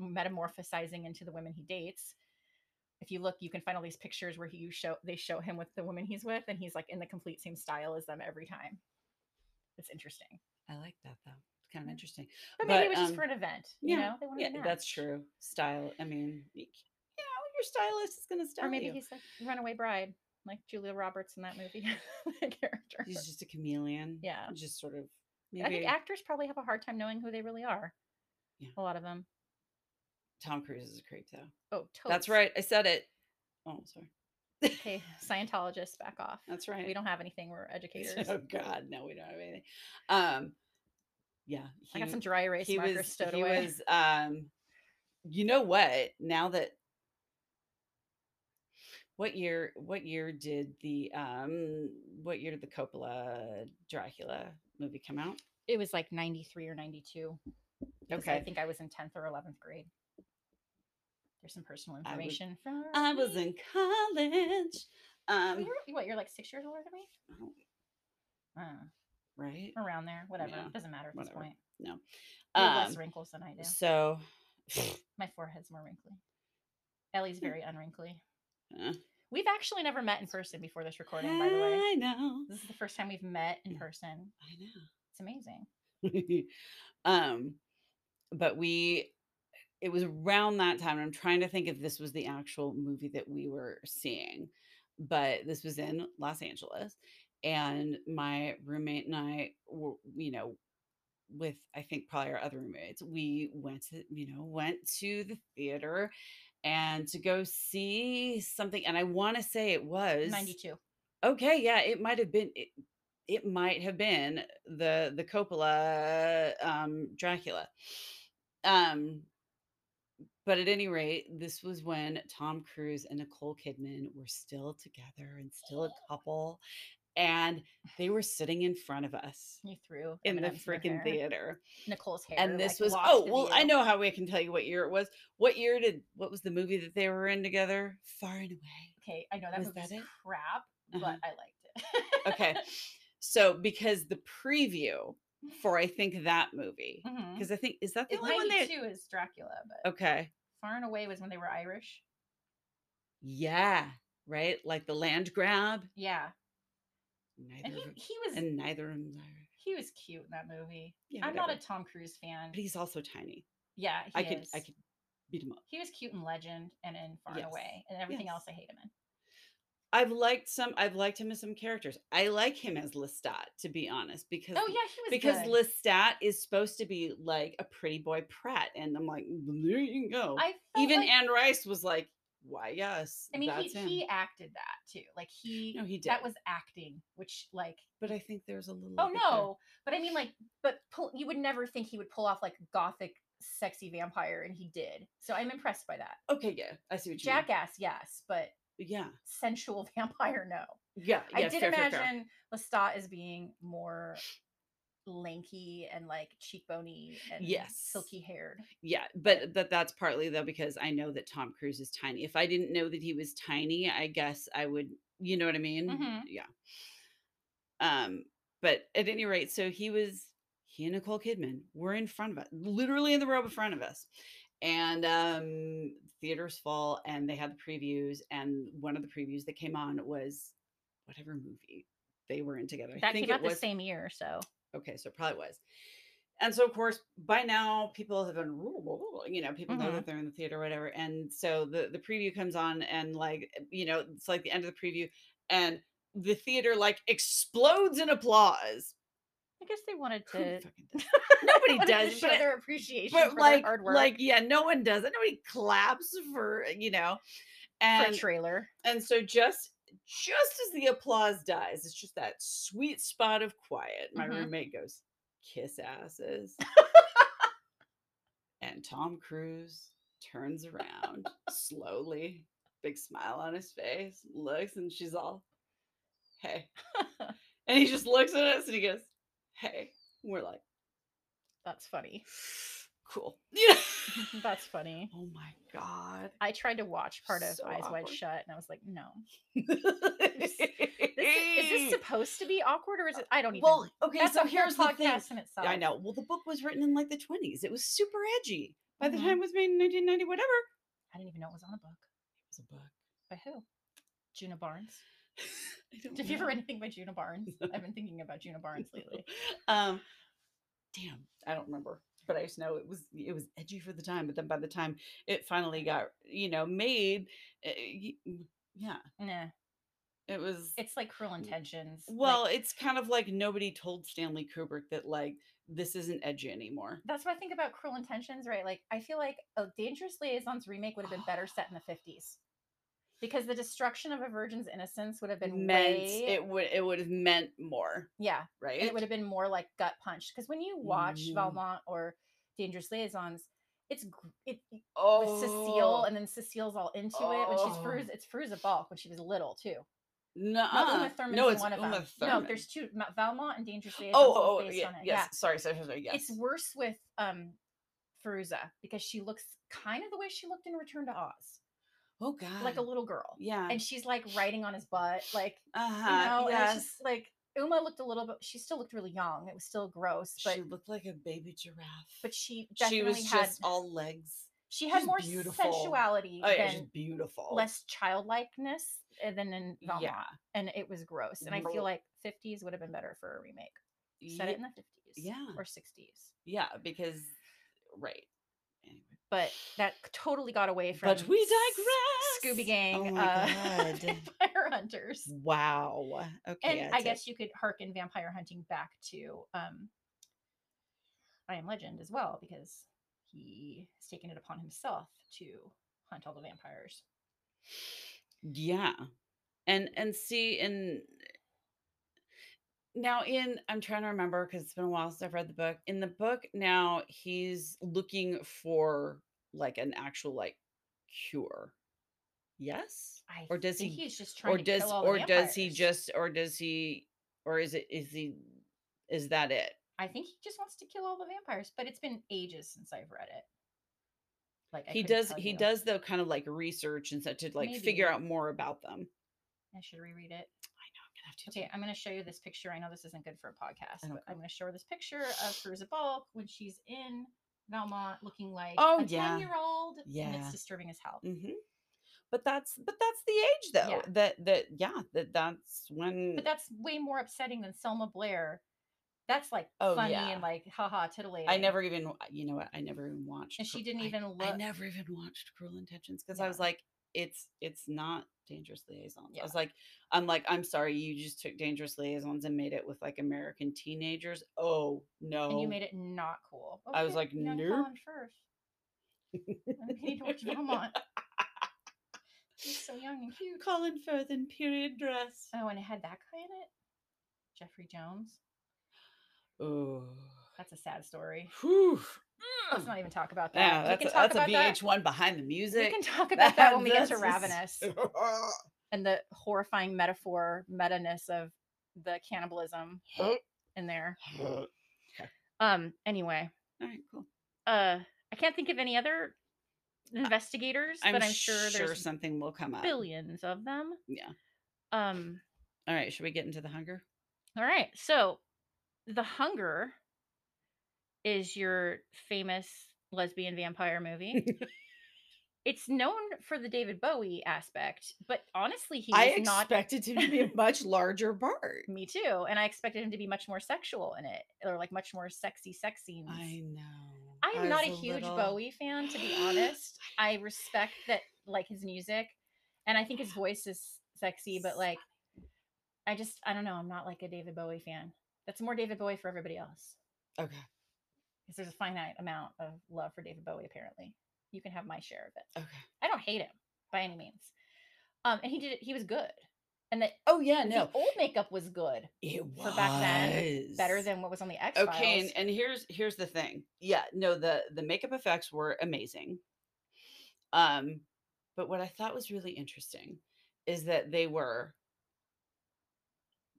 metamorphosizing into the women he dates. If you look, you can find all these pictures where he show they show him with the woman he's with, and he's like in the complete same style as them every time. It's interesting, I like that though. It's kind of interesting. but maybe it was just um, for an event. You know, they wanted yeah, to that's true. Style. I mean, you know, your stylist is gonna style Or maybe you. he's like runaway bride, like Julia Roberts in that movie character. He's just a chameleon. Yeah. Just sort of. Maybe I think actors probably have a hard time knowing who they really are. Yeah. A lot of them. Tom Cruise is a creep though. Oh, totes. That's right. I said it. Oh, sorry. Okay, Scientologists, back off. That's right. We don't have anything. We're educators. Oh God, no, we don't have anything. Um, yeah, I got some dry erase he markers was stowed he away. was um you know what now that what year what year did the um what year did the coppola dracula movie come out It was like 93 or 92. Okay, I think I was in 10th or 11th grade. There's some personal I was- information from. i was in college um You're, what, you're like six years older than me? oh, Uh, right around there. Whatever. Yeah, Doesn't matter at this point. No. um less wrinkles than I do. so My forehead's more wrinkly. Ellie's very unwrinkly. uh, We've actually never met in person before this recording, by the way. i know This is the first time we've met in person. i know It's amazing. um but we it was around that time i'm trying to think if this was the actual movie that we were seeing but this was in los angeles and my roommate and i were you know with i think probably our other roommates we went to you know went to the theater and to go see something and i want to say it was 92. okay yeah it might have been it, it might have been the the coppola um dracula um but at any rate this was when tom cruise and nicole kidman were still together and still a couple and they were sitting in front of us You threw in the freaking theater Nicole's hair. and this like, was oh well i know how we can tell you what year it was what year did what was the movie that they were in together far and away Okay, I know that Was that it? crap, Uh-huh. but I liked it. okay so because the preview for i think that movie mm-hmm. because i think is that the It- only one they 92 is Dracula, but okay Far and Away was when they were Irish. yeah right like the land grab Yeah, neither and he, of he was and neither of irish he was cute in that movie. Yeah, I'm not a. Tom Cruise fan. but he's also tiny Yeah, i could i could beat him up He was cute in Legend and in Far Yes. and Away, and everything Yes. else I hate him in. I've liked some i've liked him as some characters i like him as lestat to be honest because Oh yeah, he was because good. lestat is supposed to be like a pretty boy pratt and i'm like there you go I even like, Anne Rice was like, why yes I mean, he, him he acted that too. Like he, No, he did. that was acting, which like, but i think there's a little oh bit there. no, but I mean, like, but pull, you would never think he would pull off like gothic, sexy vampire, and he did. So I'm impressed by that. okay yeah i see what you mean. Jackass, yes, but yeah sensual vampire, no. yeah I yes, did fair, fair, fair. imagine Lestat as being more lanky and like cheekbony and Yes. silky haired. yeah but but that's partly though because i know that tom cruise is tiny if i didn't know that he was tiny i guess i would you know what i mean Mhm. yeah um but at any rate so he was he and nicole kidman were in front of us literally in the row in front of us and um theaters full and they had the previews and one of the previews that came on was whatever movie they were in together I think came it out the same year, so Okay, so it probably was. And so, of course, by now people have been, you know, people know Mhm. that they're in the theater or whatever. And so the the preview comes on, and like, you know, it's like the end of the preview, and the theater like explodes in applause. I guess they wanted to. does Nobody to does, show but- their appreciation But for like, hard work like, yeah, no one does it. Nobody claps for you know, for a and trailer. and so just just as the applause dies, it's just that sweet spot of quiet. My Mhm. roommate goes, "Kiss asses," and Tom Cruise turns around slowly, big smile on his face, looks, and she's all, "Hey," and he just looks at us and he goes, "Hey." We're like, That's funny. "Cool," yeah. That's funny. oh my god. I tried to watch part of So Eyes Wide. Shut, and I was like, no. this, This, is this supposed to be awkward, or is it? I don't even. well, okay, that's so here's the thing. podcast in itself. I know. Well, the book was written in like the 20s. It was super edgy. By the Mhm. time it was made in 1990, whatever. I didn't even know it was on a book. It was a book. By who? Djuna Barnes. Don't Did you ever know. read anything by Djuna Barnes? I've been thinking about Djuna Barnes lately. um, damn, I don't remember. But I just know it was it was edgy for the time. But then by the time it finally got you know made, eh, y- mm, yeah, Nah, it was. it's like Cruel Intentions. like- well, it's kind of like nobody told Stanley Kubrick that like this isn't edgy anymore. that's what I think about Cruel Intentions, right? Like, I feel like a Dangerous Liaisons remake would have been better set in the fifties, because the destruction of a virgin's innocence would have been meant way, it would it would have meant more, yeah, right? and it would have been more like gut punch. Because when you watch Mhm. Valmont or Dangerous Liaisons, it's it oh, with Cecile, and then Cecile's all into it when she's Oh. Fairuza. It's Fairuza Balk when she was little too. Nuh-uh. Not Uma Thurman's no, it's one of Uma them. No, there's two. Valmont and Dangerous Liaisons. Oh, oh, oh, based yeah, on it. yes. Yeah. Sorry, sorry, sorry. Yes. It's worse with um Fairuza because she looks kind of the way she looked in Return to Oz, oh God. like a little girl. yeah. And she's like riding on his butt, like uh you know. Yes. it's just like Uma looked a little bit. She still looked really young. It was still gross, but she looked like a baby giraffe. but she she was had just all legs. she had she's more beautiful. sensuality Oh yeah, than she's beautiful. less childlikeness uh, than in Valmont, Yeah. and it was gross. And I feel like 50s would have been better for a remake. Set Ye- it in the 50s, yeah. or 60s. yeah, because right. Anyway. But that totally got away from. But we digress. Scooby Gang, Oh my uh, God. Vampire Hunters. Wow. Okay. and I guess you could hearken vampire hunting back to um, I Am Legend as well, because he has taken it upon himself to hunt all the vampires. Yeah. And and see and now in I'm trying to remember because it's been a while since I've read the book. In the book now he's looking for like an actual like cure. Yes? I Or does think he- he's just trying Or to does kill all the or does he just or does he or is it is he is that it? I think he just wants to kill all the vampires, but it's been ages since I've read it. Like I he does he you. does though kind of like research and such to like figure out more about them. I should reread it. I Okay, I'm going to show you this picture. I know this isn't good for a podcast, but I'm going to show her this picture of Fairuza Balk when she's in Valmont, looking like Oh, a yeah. ten year old, and Yeah. it's disturbing as hell. hmm But that's but that's the age though. Yeah. That that yeah, that that's when But that's way more upsetting than Selma Blair. That's like Oh, funny yeah. and like haha titillating. I never even you know what, I never even watched And she didn't I- even I, look- never even watched Cruel Intentions because I was like, it's it's not Dangerous Liaisons. I was like, I'm like, I'm sorry, you just took Dangerous Liaisons and made it with like American teenagers. Oh no. And you made it not cool. I was like, young nope. Colin Firth. I need to watch Valmont. He's so young and cute. Colin Firth in period dress. Oh, and it had that guy in it? Jeffrey Jones. Oh. That's a sad story. Whew. Let's not even talk about that. Yeah, we that's can a, talk that's a about that. VH1 behind the music. We can talk about that when we get to Ravenous just- and the horrifying metaphor meta-ness of the cannibalism in there. Um. Anyway, All right, cool. uh, I can't think of any other investigators, I'm, but I'm sure sure there's something will come up. billions of them. Yeah. Um. All right, should we get into the hunger? All right. So, The Hunger is your famous lesbian vampire movie. it's known for the David Bowie aspect, but honestly, he I was not. expected him to be a much larger part. Me too, and I expected him to be much more sexual in it, or like much more sexy sex scenes. I know. I am not a was huge little- Bowie fan, to be honest. I respect that, like his music, and I think his voice is sexy, but like, I just, I don't know. I'm not like a David Bowie fan. That's more David Bowie for everybody else. Okay. Because there's a finite amount of love for David Bowie. Apparently, you can have my share of it. Okay. I don't hate him by any means, um, and he did. It, he was good, and the, Oh yeah, the no. old makeup was good, It was for back then, better than what was on the X. Okay, and, and here's here's the thing. Yeah, no, the the makeup effects were amazing. Um, but what I thought was really interesting is that they were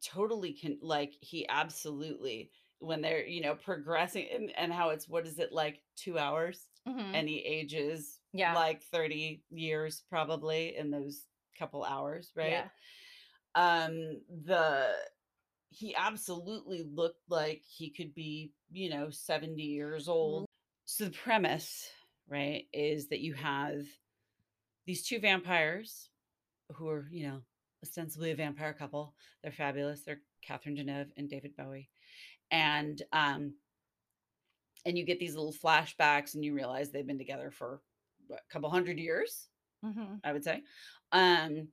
totally con- like he absolutely when they're you know progressing and, and how it's what is it like two hours? Mhm. and he ages yeah, like 30 years probably in those couple hours right? Yeah, um the he absolutely looked like he could be you know 70 years old. So the premise right is that you have these two vampires who are you know ostensibly a vampire couple. They're fabulous. They're catherine deneuve and david bowie and um and you get these little flashbacks and you realize they've been together for what, a couple hundred years hmm I would say. Um,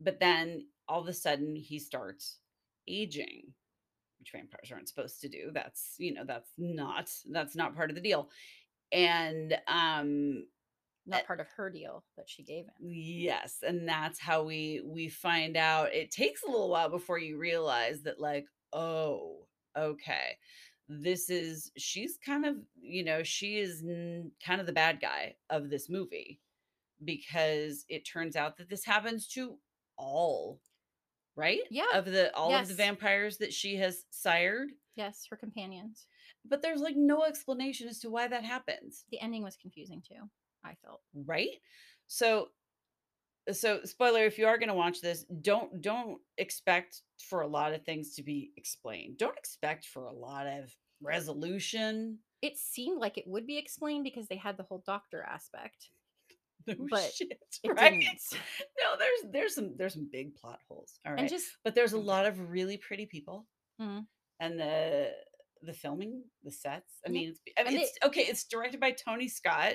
but then all of a sudden he starts aging, which vampires aren't supposed to do. That's you know that's not that's not part of the deal. And um, not Uh, part of her deal that she gave him. yes, and that's how we we find out. It takes a little while before you realize that like oh okay this is she's kind of you know she is n- kind of the bad guy of this movie because it turns out that this happens to all right Yeah, of the all of the vampires that she has sired Yes, her companions. but there's like no explanation as to why that happens The ending was confusing too. I felt. right so so spoiler if you are going to watch this don't don't expect for a lot of things to be explained. Don't expect for a lot of resolution. It seemed like it would be explained because they had the whole doctor aspect. no But shit, It right? didn't. no there's there's some there's some big plot holes all right? And just but there's a lot of really pretty people Mhm. and the the filming the sets. I mean it's i mean it's okay it's directed by tony scott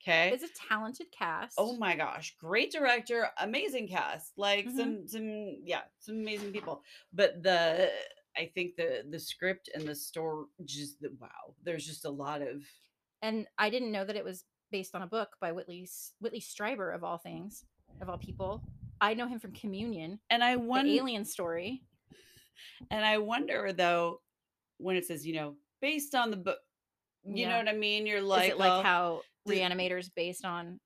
okay it's a talented cast. Oh my gosh, great director, amazing cast. Like Mhm. some some yeah, some amazing people. But the I think the the script and the story just the, wow, there's just a lot of and I didn't know that it was based on a book by Whitley Whitley Strieber of all things, of all people. I know him from Communion, and I the wonder alien story. and I wonder though when it says, you know, based on the book you know what I mean? You're like, Is it like well, how Reanimator's based on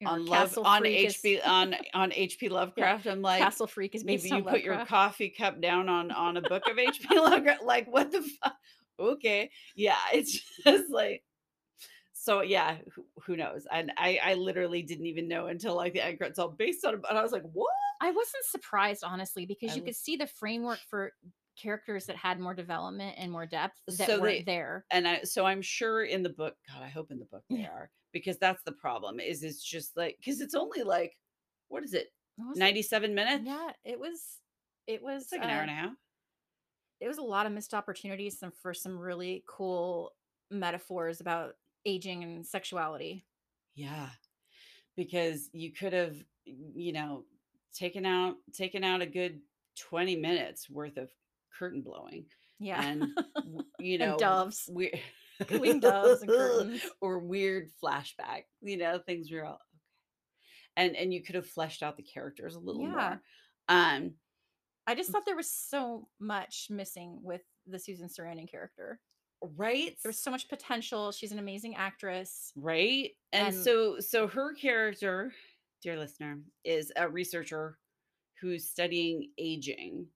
you know, on love Castle on Freak is- HP on on HP Lovecraft. I'm like Castle Freak is maybe you put your coffee cup down on on a book of HP Lovecraft. Like what the fuck? Okay, yeah, it's just like so. Yeah, who, who knows? And I I literally didn't even know until like the end credits all based on it, and I was like, what? I wasn't surprised honestly because I you was- could see the framework for characters that had more development and more depth that So weren't there. And I so I'm sure in the book, God, I hope in the book they are because that's the problem. Is it's just like because it's only like what is it? It was- 97 minutes? Yeah, it was. It was It's like an hour uh, and a half. it was a lot of missed opportunities and for some really cool metaphors about aging and sexuality. Yeah. Because you could have, you know, taken out taken out a good 20 minutes worth of curtain blowing Yeah. and you know And doves. Cooing doves and curtains. or weird flashback, you know, things were all okay. and and you could have fleshed out the characters a little Yeah. more. Um, I just thought there was so much missing with the Susan Sarandon character. right? There was so much potential. She's an amazing actress. right and, And- so so her character dear listener is a researcher who's studying aging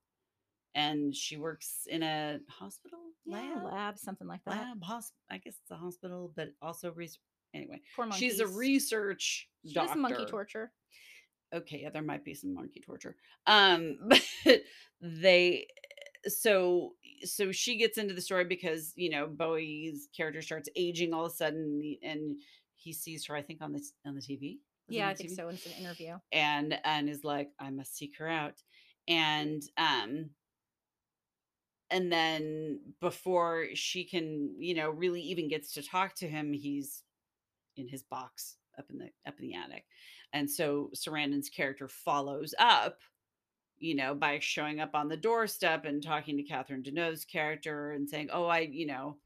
and she works in a hospital lab lab, something like that. lab hosp- i guess it's a hospital but also research anyway Poor monkeys. she's a research She doctor does monkey torture. okay yeah there might be some monkey torture um but they so so she gets into the story because you know bowie's character starts aging all of a sudden and he, sees her i think on the on the tv Was Yeah, I the think TV? so. It's an interview. and and is like i must seek her out and um and then before she can you know really even gets to talk to him he's in his box up in the up in the attic. And so sarandon's character follows up you know by showing up on the doorstep and talking to catherine deneuve's character and saying oh i you know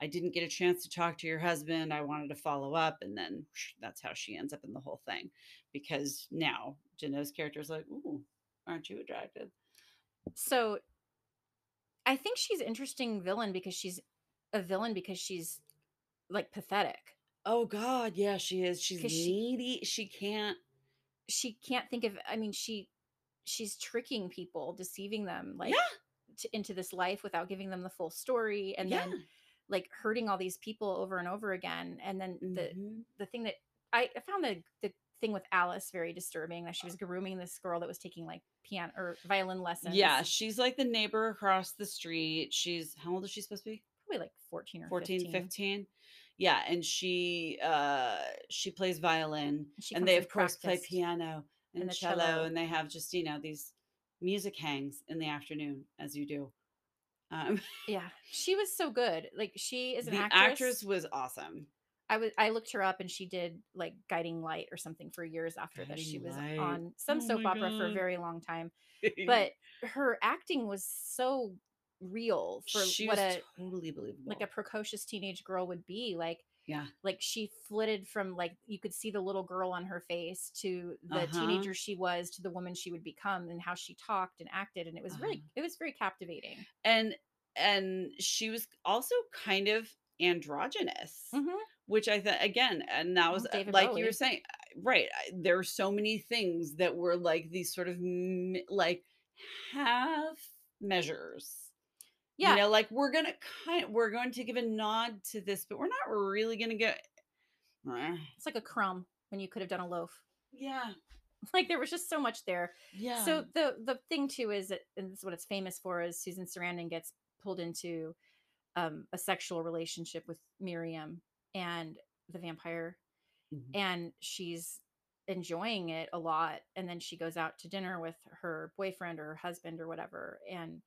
i didn't get a chance to talk to your husband. I wanted to follow up. And then that's how she ends up in the whole thing because now deneuve's character is like ooh aren't you attractive? So I think she's interesting villain because she's a villain because she's like pathetic. oh god yeah she is She's she- needy she can't She can't think of I mean she she's tricking people, deceiving them like yeah to, into this life without giving them the full story and yeah. then like hurting all these people over and over again and then the Mhm. the thing that I, I found the the thing with Alice very disturbing that she was grooming this girl that was taking like piano or violin lessons. yeah she's like the neighbor across the street she's how old is she supposed to be probably like 14 or 14 15. 15 yeah and she uh she plays violin She and they of course play piano and, And the cello, cello. and they have just you know these music hangs in the afternoon as you do um Yeah, she was so good. Like she is an the actress. actress was awesome I was I looked her up and she did like Guiding Light or something for years after this. She was Light. on some Oh soap opera for a very long time. But her acting was so real for she what a totally believable like a precocious teenage girl would be. Like yeah like she flitted from like you could see the little girl on her face to the Uh-huh. teenager she was to the woman she would become and how she talked and acted and it was really Uh-huh. it was very captivating. and and she was also kind of androgynous Mhm. Which I thought again, and that was uh, David like you were saying, uh, right? I- There are so many things that were like these sort of mi- like half measures. Yeah. you know, like we're gonna kind, we're going to give a nod to this, but we're not really gonna get. It's like a crumb when you could have done a loaf. Yeah, Like there was just so much there. yeah. So the the thing too is that and this is what it's famous for is Susan Sarandon gets pulled into um, a sexual relationship with Miriam and the vampire, Mhm. and she's enjoying it a lot. And then she goes out to dinner with her boyfriend or her husband or whatever, and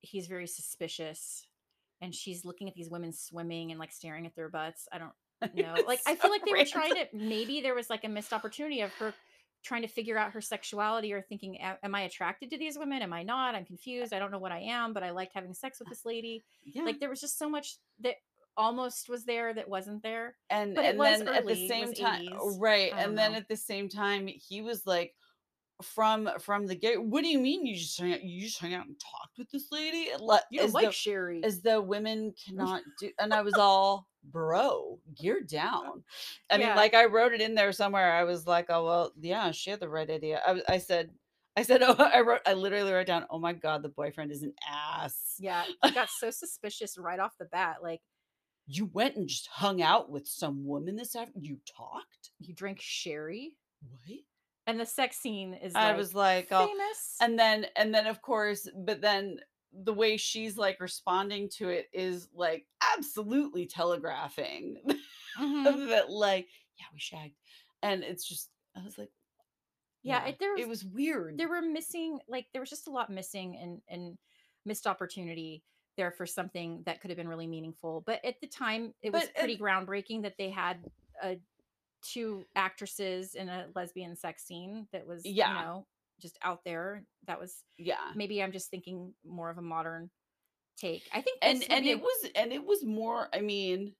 he's very suspicious. And she's looking at these women swimming and like staring at their butts. I don't know. Like I feel like they were trying to maybe there was like a missed opportunity of her trying to figure out her sexuality or thinking am I attracted to these women? Am I not? I'm confused. I don't know what I am, but I liked having sex with this lady. Yeah. Like there was just so much that almost was there that wasn't there. and but it and then at the same time 80s. right I and then at the same time he was like from from the gate what do you mean you just hung out you just hung out and talked with this lady let- You don't as like though- Sherry. as though women cannot do and i was all bro gear down i mean like i wrote it in there somewhere i was like oh well yeah she had the right idea i, was- I said i said oh i wrote i literally wrote down oh my god the boyfriend is an ass yeah, he got so suspicious right off the bat. Like you went and just hung out with some woman this afternoon you talked You drank Sherry, what and the sex scene is. I like, was like, oh, famous. and then and then of course, but then the way she's like responding to it is like absolutely telegraphing Mhm. that like, yeah, we shagged, and it's just I was like, Yeah, it- there it was- was weird. there were missing like there was just a lot missing and and missed opportunity there for something that could have been really meaningful but at the time it was But, uh, pretty groundbreaking that they had uh two actresses in a lesbian sex scene that was Yeah. you know just out there that was yeah, maybe i'm just thinking more of a modern take i think and and be a- it was and it was more. I mean,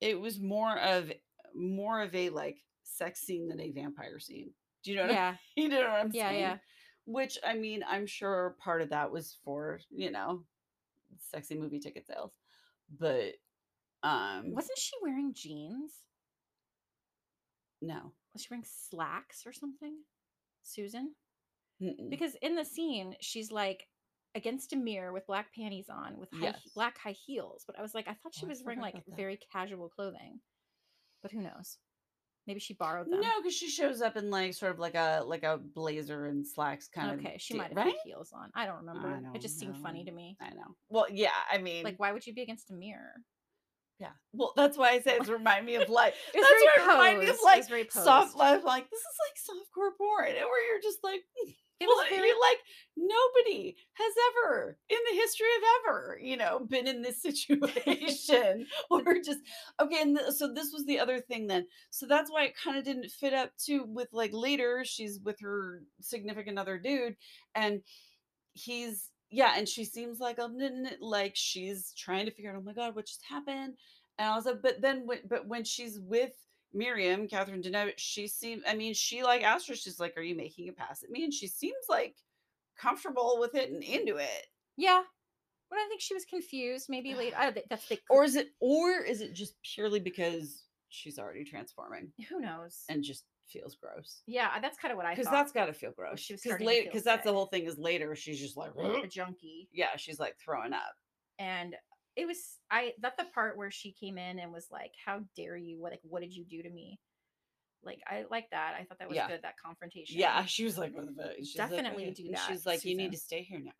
it was more of more of a like sex scene than a vampire scene. Do you know what Yeah. I, you know what I'm Yeah, saying? yeah. Which I mean, I'm sure part of that was for, you know, sexy movie ticket sales. But um Wasn't she wearing jeans? no. Was she wearing slacks or something? Susan? Mm-mm. Because in the scene, she's like against a mirror with black panties on with high, Yes. black high heels. But I was like, I thought she Oh, was wearing like very casual clothing. But who knows? Maybe she borrowed them. No, because she shows up in like sort of like a like a blazer and slacks kind of okay, she might have right? had heels on. I don't remember. I it just seemed funny to me. I know. Well, yeah, I mean, Like, why would you be against a mirror? yeah. Well, that's why I say it's remind me of like that's why it remind me of like soft life. Like this is like softcore porn, and where you're just like, It was well, very you're like nobody has ever in the history of ever, you know, been in this situation or just okay. And th- so this was the other thing then. So that's why it kind of didn't fit up too. With like later, she's with her significant other dude, and he's yeah, and she seems like a n- n- like she's trying to figure out, oh my god, what just happened? And I was like, but then when but when she's with Miriam, Catherine Deneuve, she seemed I mean, she like asked her, she's like, Are you making a pass at me? And she seems like comfortable with it and into it. yeah. But I think she was confused. Maybe later. I, that's the Or is it or is it just purely because she's already transforming who knows. and just feels gross? yeah, that's kind of what I Because that's gotta feel gross. she was Because later because that's the whole thing is later she's just like a junkie. yeah, she's like throwing up. and it was i that the part where she came in and was like how dare you what like what did you do to me like i like that i thought that was Yeah. good that confrontation Yeah, she was like, what the fuck? She's Definitely "Okay." do that, She's like, you need to stay here now.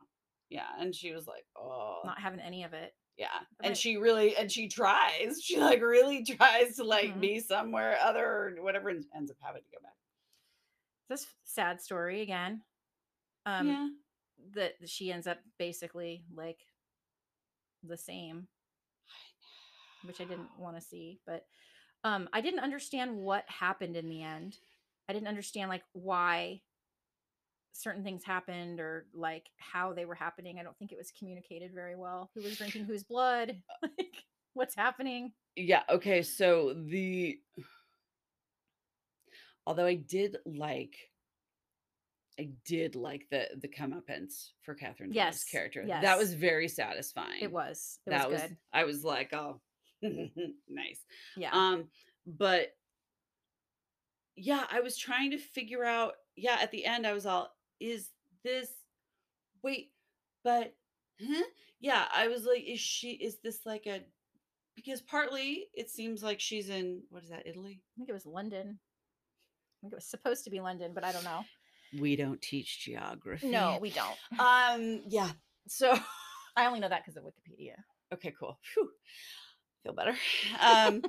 Yeah, and she was like, oh, not having any of it yeah, Right. and she really and she tries. She like really tries to like Mhm. be somewhere other or whatever, and ends up having to go back. this sad story again um yeah, that she ends up basically like the same. Which i didn't want to see but um i didn't understand what happened in the end. I didn't understand like why certain things happened or like how they were happening. I don't think it was communicated very well. Who was drinking whose blood? Like what's happening? yeah. Okay, so the although I did like. I did like the the comeuppance for Catherine Deneuve's Yes, character. yes. That was very satisfying. it was it that was was I was like, oh, nice. yeah Um, but yeah, I was trying to figure out. Yeah, at the end, I was all, is this? Wait, but huh? Yeah, I was like, is she? Is this like a? Because partly it seems like she's in what is that? Italy. i think it was london i think it was supposed to be london but i don't know We don't teach geography. no we don't Um. Yeah. So. i only know that because of wikipedia Okay. Cool. Phew. Feel better. Um.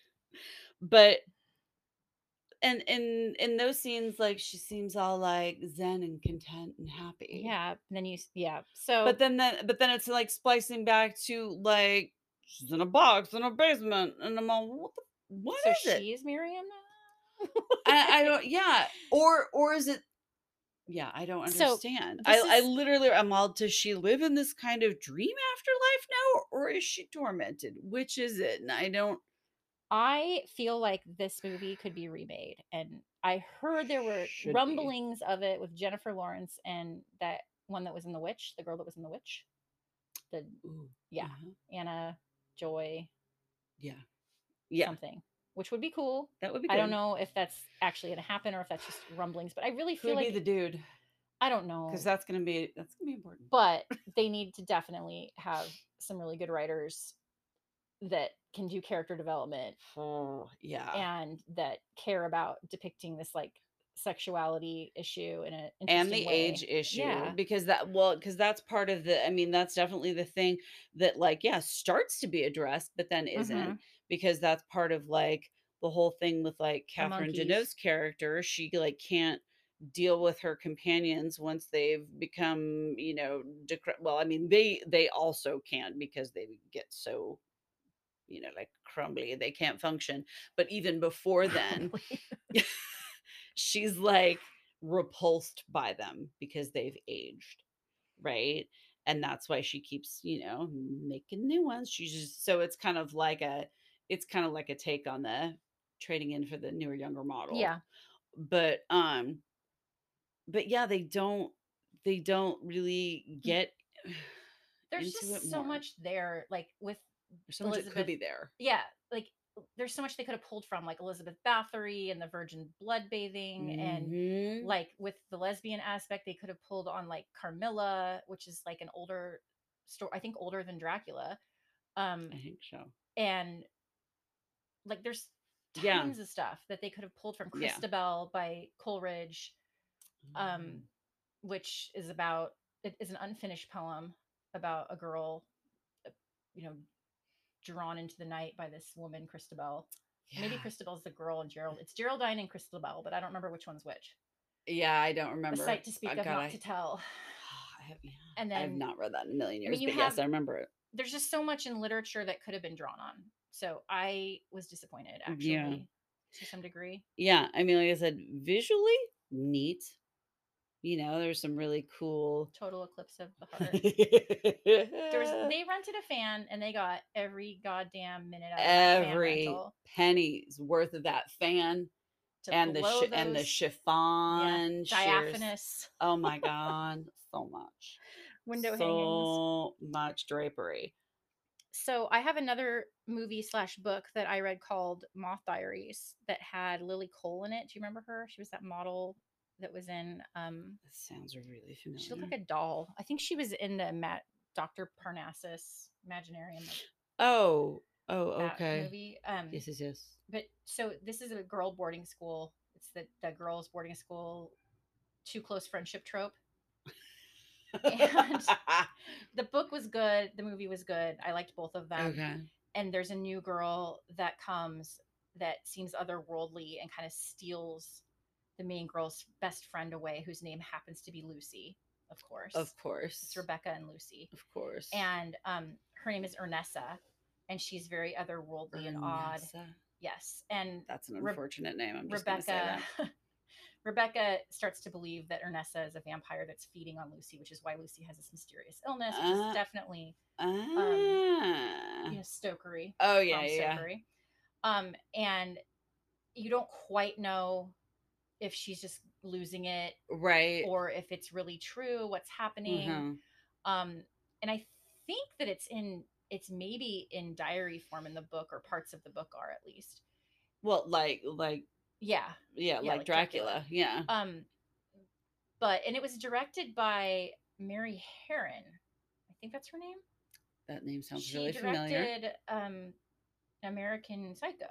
but and in in those scenes like she seems all like zen and content and happy yeah and then you yeah so but then that but then it's like splicing back to like she's in a box in a basement and i'm all what the what so is it she's miriam now I, I don't yeah. Or or is it yeah i don't understand. This i i literally i'm all does she live in this kind of dream afterlife now or is she tormented? Which is it? And i don't I feel like this movie could be remade, and I heard there were Should be. rumblings of it with Jennifer Lawrence and that one that was in The Witch, the girl that was in The Witch, the Ooh, Yeah. uh-huh, Anna Joy yeah. Yeah. something, which would be cool. that would be I don't know if that's actually going to happen or if that's just rumblings, but I really feel like be the dude I don't know. because that's gonna be that's gonna be important but they need to definitely have some really good writers that can do character development oh yeah and that care about depicting this like sexuality issue in a and the way. age issue Yeah. because that well because that's part of the i mean that's definitely the thing that like yeah starts to be addressed but then isn't Mhm. Because that's part of like the whole thing with like catherine. Deneuve's character she like can't deal with her companions once they've become you know decre- well i mean they they also can't because they get so you know like crumbly they can't function but even before then she's like repulsed by them because they've aged right? And that's why she keeps you know making new ones. She's just so it's kind of like a it's kind of like a take on the trading in for the newer younger model yeah but um but yeah, they don't they don't really get There's just so more. much there, like with There's so much that could be there. yeah, like there's so much they could have pulled from, like Elizabeth Bathory and the virgin blood bathing, and Mhm. like with the lesbian aspect, they could have pulled on like Carmilla, which is like an older story, I think older than Dracula. Um, I think so. and like there's Yeah. tons of stuff that they could have pulled from Yeah. Christabel by Coleridge, um, Mm. which is about it is an unfinished poem about a girl, uh, you know, drawn into the night by this woman Christabel. Maybe Yeah. Christabel's the girl and Gerald. It's Geraldine and Christabel, but I don't remember which one's which. Yeah, I don't remember. A sight to speak I of, not to tell. I have, yeah. And I have not read that in a million years, mean, you but yes, I remember it. there's just so much in literature that could have been drawn on. So I was disappointed, mm, actually, Yeah. to some degree. Yeah, I mean, like I said, visually neat. You know, there's some really cool. Total eclipse of the heart. there was they rented a fan and they got every goddamn minute out of every penny's worth of that fan and the sh- and the chiffon shears. diaphanous Oh my god, so much, window hangings. so much drapery. So I have another movie slash book that I read called Moth Diaries that had Lily Cole in it. Do you remember her? She was that model that was in um That sounds really familiar. she looked like a doll. I think she was in the Matt Dr. Parnassus Imaginarium oh, oh, okay. movie. Um Yes, yes, yes. but so this is a girl boarding school. It's the the girls boarding school too close friendship trope. And- The book was good, the movie was good. I liked both of them. okay. And there's a new girl that comes that seems otherworldly and kind of steals the main girl's best friend away, whose name happens to be Lucy, of course. Of course. It's Rebecca and Lucy. Of course. And um, her name is Ernessa, and she's very otherworldly and odd. Yes. And That's an Re- unfortunate name. I'm just Rebecca that. Rebecca starts to believe that Ernessa is a vampire that's feeding on Lucy, which is why Lucy has this mysterious illness, which Uh, is definitely Ah. you know stokery. oh yeah, Tom yeah, yeah. Stokery. Um, and you don't quite know if she's just losing it Right. or if it's really true, what's happening. Mhm. Um, and I think that it's in it's maybe in diary form in the book, or parts of the book are at least. Well, like, like, Yeah. yeah, Yeah, like, like Dracula. Dracula. Yeah. Um, but and it was directed by Mary Harron. I think that's her name. That name sounds she really familiar. She directed um American Psycho.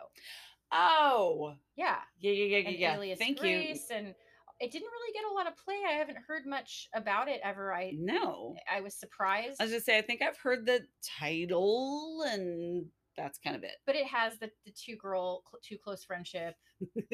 Oh, Yeah. yeah, yeah, yeah, yeah. yeah. Thank Grace, and it didn't really get a lot of play. I haven't heard much about it ever. I. No, I was surprised, I was just say I think I've heard the title, and that's kind of it. but it has the the two girl cl- two close friendship,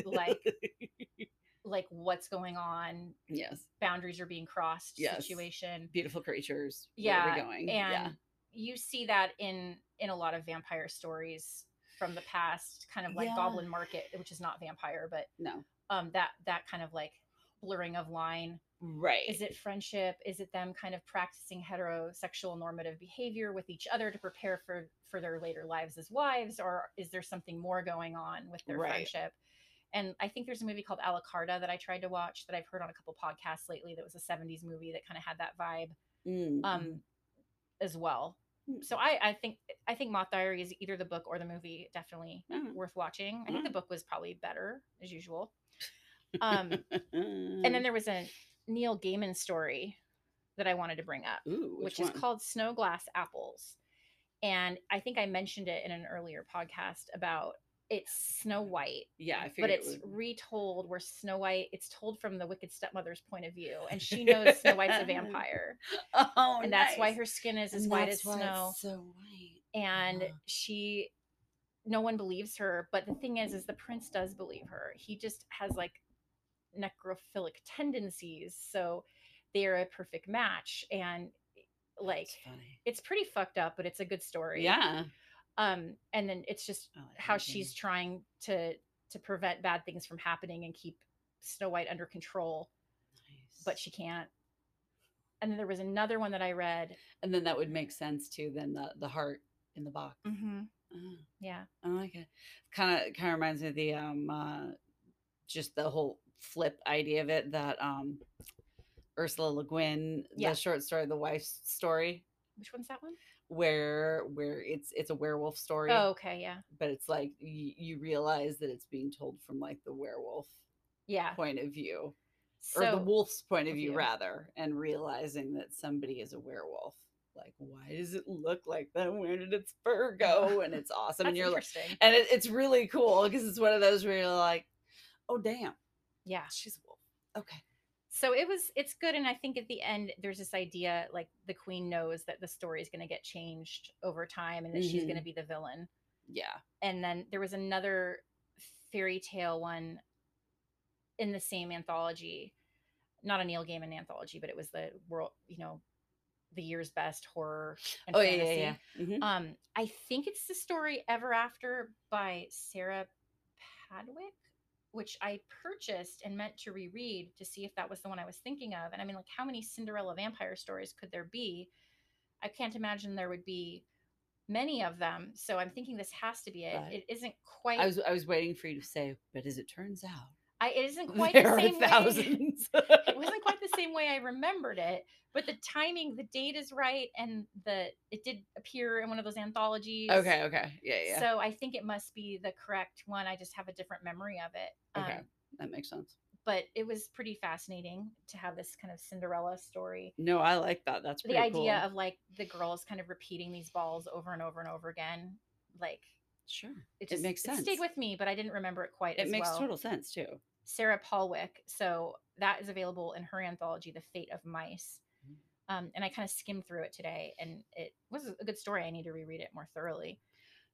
like like what's going on, yes, boundaries are being crossed Yes. situation. beautiful creatures. Where Yeah, are we going? and yeah, you see that in in a lot of vampire stories from the past, kind of like Yeah. Goblin Market, which is not vampire, but no, um that that kind of like blurring of line right. is it friendship is it them kind of practicing heterosexual normative behavior with each other to prepare for for their later lives as wives or is there something more going on with their Right. friendship and i think there's a movie called Alucarda that i tried to watch that i've heard on a couple podcasts lately that was a 70s movie that kind of had that vibe Mm, um as well Mm. so i i think i think moth diary is either the book or the movie definitely mm. worth watching i think the Mm. book was probably better as usual um and then there was a Neil Gaiman story that I wanted to bring up, Ooh, which, which, is called Snow Glass Apples. And I think I mentioned it in an earlier podcast about it's Snow White, Yeah, I but it's it retold where Snow White, it's told from the wicked stepmother's point of view. And she knows Snow White's a vampire. Oh, and that's why her skin is as And white as snow. So white. And Uh-huh. she, no one believes her. But the thing is, is the prince does believe her. He just has like necrophilic tendencies. So they're a perfect match. And like, funny. it's pretty fucked up, but it's a good story. Yeah. Um, and then it's just like how she's trying to to prevent bad things from happening and keep Snow White under control, Nice. but she can't. And then there was another one that I read. and then that would make sense too. Then the the heart in the box. Mm-hmm. Oh, Yeah. I like it. Kind of kind of reminds me of the um uh just the whole flip idea of it that um Ursula Le Guin, Yeah. the short story, the wife's story, Which one's that one? where where it's it's a werewolf story, Oh, okay, yeah, but it's like y- you realize that it's being told from like the werewolf yeah. point of view So or the wolf's point of view view. rather, and realizing that somebody is a werewolf. Like, why does it look like that? Where did its fur go? And it's awesome. and you're like, interesting. and it, it's really cool because it's one of those where you're like, oh damn, yeah. she's a wolf. Okay. So it was. It's good, and I think at the end there's this idea like the queen knows that the story is going to get changed over time, and that she's going to be the villain. Yeah. and then there was another fairy tale one in the same anthology not a neil gaiman anthology but it was the world you know the year's best horror and Oh yeah, fantasy. yeah, yeah. Mhm. um i think it's the story ever after by sarah palwick which i purchased and meant to reread to see if that was the one i was thinking of and i mean like how many cinderella vampire stories could there be i can't imagine there would be many of them so i'm thinking this has to be it Right. it isn't quite I was I was waiting for you to say, but as it turns out, I, it isn't quite there the same way it wasn't quite the same way I remembered it, but the timing, the date is right, and the it did appear in one of those anthologies. okay, okay, yeah, yeah. So I think it must be the correct one. I just have a different memory of it. Okay. Um, that makes sense. but it was pretty fascinating to have this kind of Cinderella story. No, I like that. That's The idea cool. of like the girls kind of repeating these balls over and over and over again, like sure, it it just makes sense. It stayed with me, but I didn't remember it quite. it makes well. total sense too. Sarah Palwick. So that is available in her anthology, The Fate of Mice. Mm. Um, and I kind of skimmed through it today, and it was a good story. I need to reread it more thoroughly.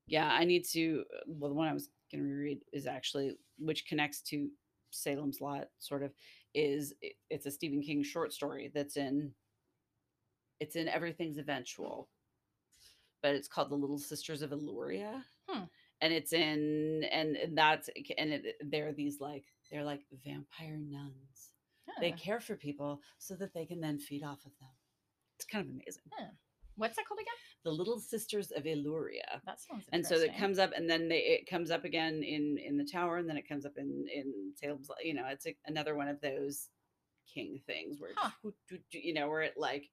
Yeah, I need to. uh, Well, the one I was going to reread is actually, which connects to Salem's Lot, sort of, is it, it's a Stephen King short story that's in. It's in Everything's Eventual, but it's called The Little Sisters of Eluria, Hmm. and it's in and, and that's eh, and it, eh, they're these like they're like vampire nuns. They care for people so that they can then feed off of them. It's kind of amazing. Hmm. What's that called again? The Little Sisters of Eluria That sounds and so it comes up and then they, it comes up again in in the tower and then it comes up in in salem's you know it's a, another one of those king things where Huh. just whoop, doop, doop, you know where it like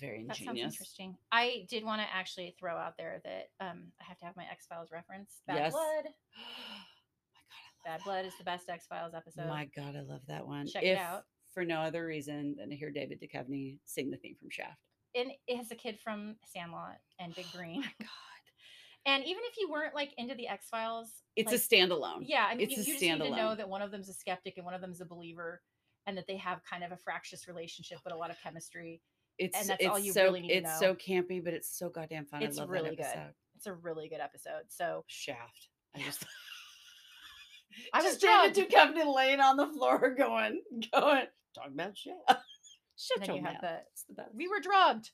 very That sounds interesting. I did want to actually throw out there that um, I have to have my X Files reference. Bad Yes. Blood. my Bad Blood is the best X Files episode. god my god i love that one Check it out. for no other reason than to hear david Duchovny sing the theme from shaft And it has a kid from Sandlot and Big oh Green. my god And even if you weren't like into the X Files, it's like, a standalone Yeah, I mean, It's you, a you just need to know that one of them's a skeptic and one of them's a believer, and that they have kind of a fractious relationship, but a lot of chemistry. It's that's it's all you so really need to it's so campy but it's so goddamn fun It's i love really good. It's a really good episode. So shaft i just I was just David drugged. Duchovny laying on the floor, going, going, talking about shit. Shut And your you have mouth. the the we were drugged.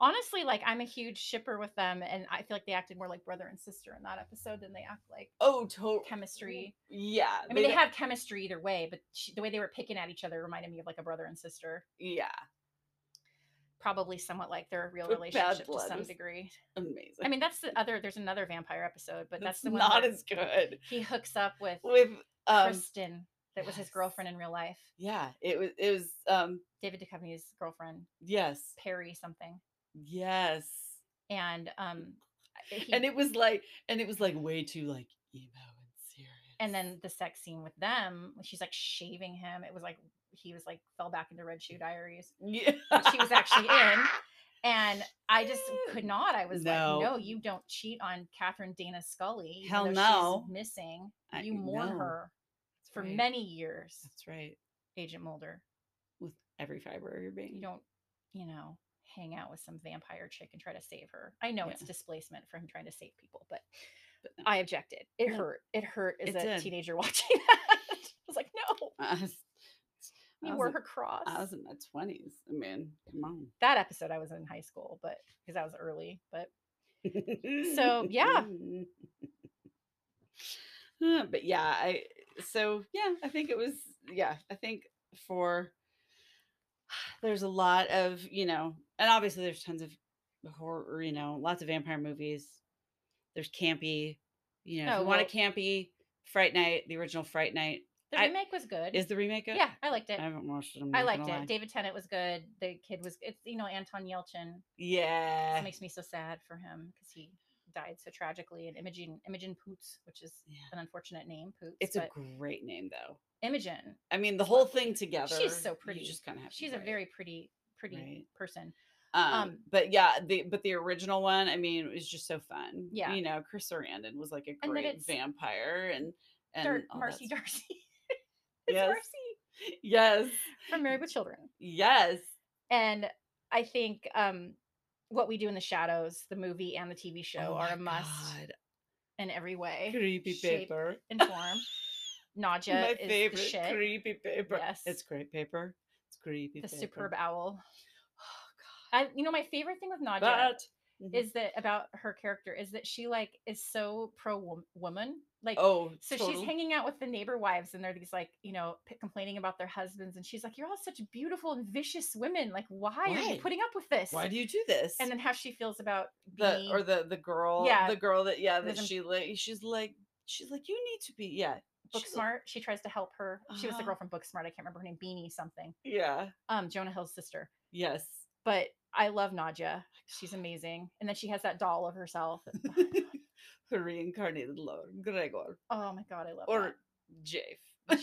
Honestly, like I'm a huge shipper with them, and I feel like they acted more like brother and sister in that episode than they act like oh, total chemistry. Yeah, I mean, they have chemistry either way, but she, the way they were picking at each other reminded me of like a brother and sister. Yeah, Probably somewhat like their real relationship to some degree. amazing. I mean, that's the other. There's another vampire episode, but that's It's the one not as good he hooks up with with um. Kristen, that was his girlfriend in real life. Yeah, it was. It was. Um. David Duchovny's girlfriend, Yes. Perrey something, Yes. and um, he, And it was like, and it was like way too like emo and serious. and then the sex scene with them, she's like shaving him. It was like he was like fell back into Red Shoe Diaries, yeah. which he was actually in. And I just could not. I was No. like, no, you don't cheat on Catherine Dana Scully. Hell no. She's missing. I You mourn know. her That's for right. many years, That's right. Agent Mulder. With every fiber of your being. You don't, you know, hang out with some vampire chick and try to save her. I know it's displacement for him trying to save people, but But. I objected. It No. hurt. It hurt as It a did. teenager watching that. I was like, no, I you wore her cross. I was in my twenties. I mean, come on. that episode I was in high school, but because I was early, but So, yeah. Uh, but yeah, I so yeah, I think it was yeah, I think for there's a lot of, you know, and obviously there's tons of horror, you know, lots of vampire movies. There's campy, you know, if Oh, you want a campy Fright Night, the original Fright Night. The I- remake was good. Is the remake good? yeah, I liked it. I haven't watched it. I liked it. lie. David Tennant was good. The kid was. It's you know Anton Yelchin. Yeah. It makes me so sad for him because he died so tragically. And Imogen Imogen Poots, which is Yeah. an unfortunate name. Poots. It's a great name though. Imogen. I mean, the whole thing together. She's so you pretty. just kind of have. to She's a very pretty, pretty Right. person. Um, um, but yeah, the but the original one, I mean, it was just so fun. Yeah. you know, Chris Sarandon was like a great vampire, and and Dar- Marcy. Darcy. it's Yes. Marcy Yes, from Married with Children. yes, And I think um, what we do in the shadows, the movie and the TV show, Oh are a must God. in every way, Creepy shape, paper. and form. Nadja My is favorite the shit. creepy paper. Yes. It's great paper. It's creepy. the paper. superb owl. I, you know, my favorite thing with. Nadja That Mhm. is that about her character is that she like is so pro woman. Like, oh, so totally. she's hanging out with the neighbor wives, and they're these like, you know, p- complaining about their husbands, and she's like, "You're all such beautiful and vicious women. Like, why, are you putting up with this?" Why do you do this? and then how she feels about the or the the girl, Yeah. the girl that yeah that she like she's like she's like you need to be yeah Book Smart. She tries to help her. She was the girl from Book Smart. I can't remember her name. Beanie something. yeah Um, Jonah Hill's sister. yes But I love Nadja. She's amazing. And then she has that doll of herself. her reincarnated Lord Gregor oh my god, I love or Jeff.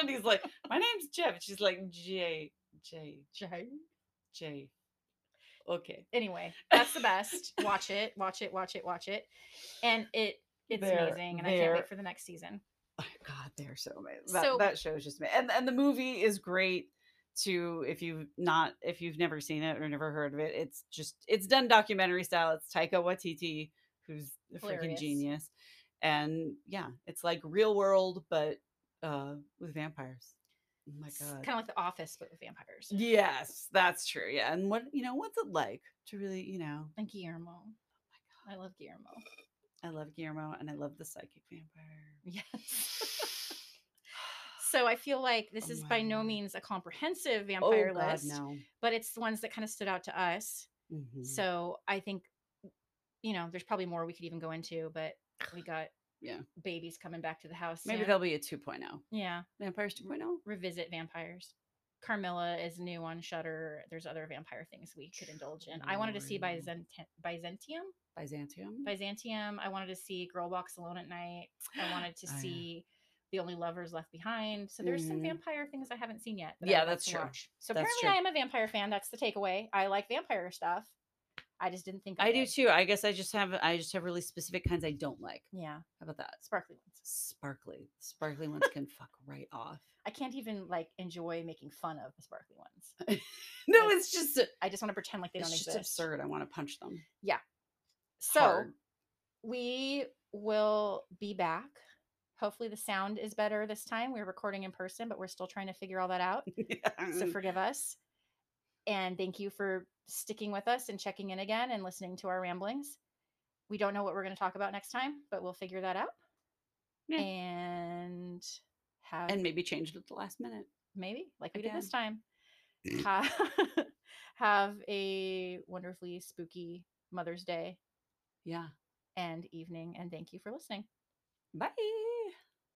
And he's like, my name's Jeff. She's like J J J, J. Okay. Anyway, that's the best. watch it, watch it, watch it, watch it. And it it's They're- amazing. And I can't wait for the next season. Oh, God, they're so amazing. That, So- that show is just amazing. And and the movie is great to if you've not if you've never seen it or never heard of it. It's just it's done documentary style. It's Taika Waititi who's a freaking genius. And yeah, it's like real world but uh with vampires. Oh my god. Kind of like The Office, but with vampires. Yes, that's true. Yeah. And what you know, what's it like to really, you know, And Guillermo. I love Guillermo. I love Guillermo and I love the psychic vampire. Yes. so I feel like this Oh is by no means a comprehensive vampire oh, God, list, no. but it's the ones that kind of stood out to us. Mhm. So I think, you know, there's probably more we could even go into, but we got Yeah. babies coming back to the house. Maybe soon. there'll be a 2.0. yeah Vampires 2.0? revisit vampires. Carmilla is new on Shudder. There's other vampire things we could indulge in. I wanted to see. Byzant- Byzantium. Byzantium? Byzantium. I wanted to see Girl Walks Alone at Night. I wanted to Oh, see The Only Lovers Left Behind. So there's some Mhm. vampire things I haven't seen yet. that Yeah, that's true. watch. So That's apparently true. I am a vampire fan. That's the takeaway. I like vampire stuff. I just didn't think I do too. I guess I just have I just have really specific kinds I don't like. Yeah, How about that? sparkly ones. Sparkly. Sparkly ones can fuck right off. I can't even like enjoy making fun of the sparkly ones. No, Like, it's just I just want to pretend like they it's don't just exist. absurd. I want to punch them. Yeah. So hard. we will be back. Hopefully the sound is better this time. We're recording in person, but we're still trying to figure all that out. So forgive us. And thank you for sticking with us and checking in again and listening to our ramblings. We don't know what we're going to talk about next time, but we'll figure that out. Yeah. And have and maybe change it at the last minute. maybe like we did this time. ha- have a wonderfully spooky Mother's Day Yeah. and evening. And thank you for listening. Bye.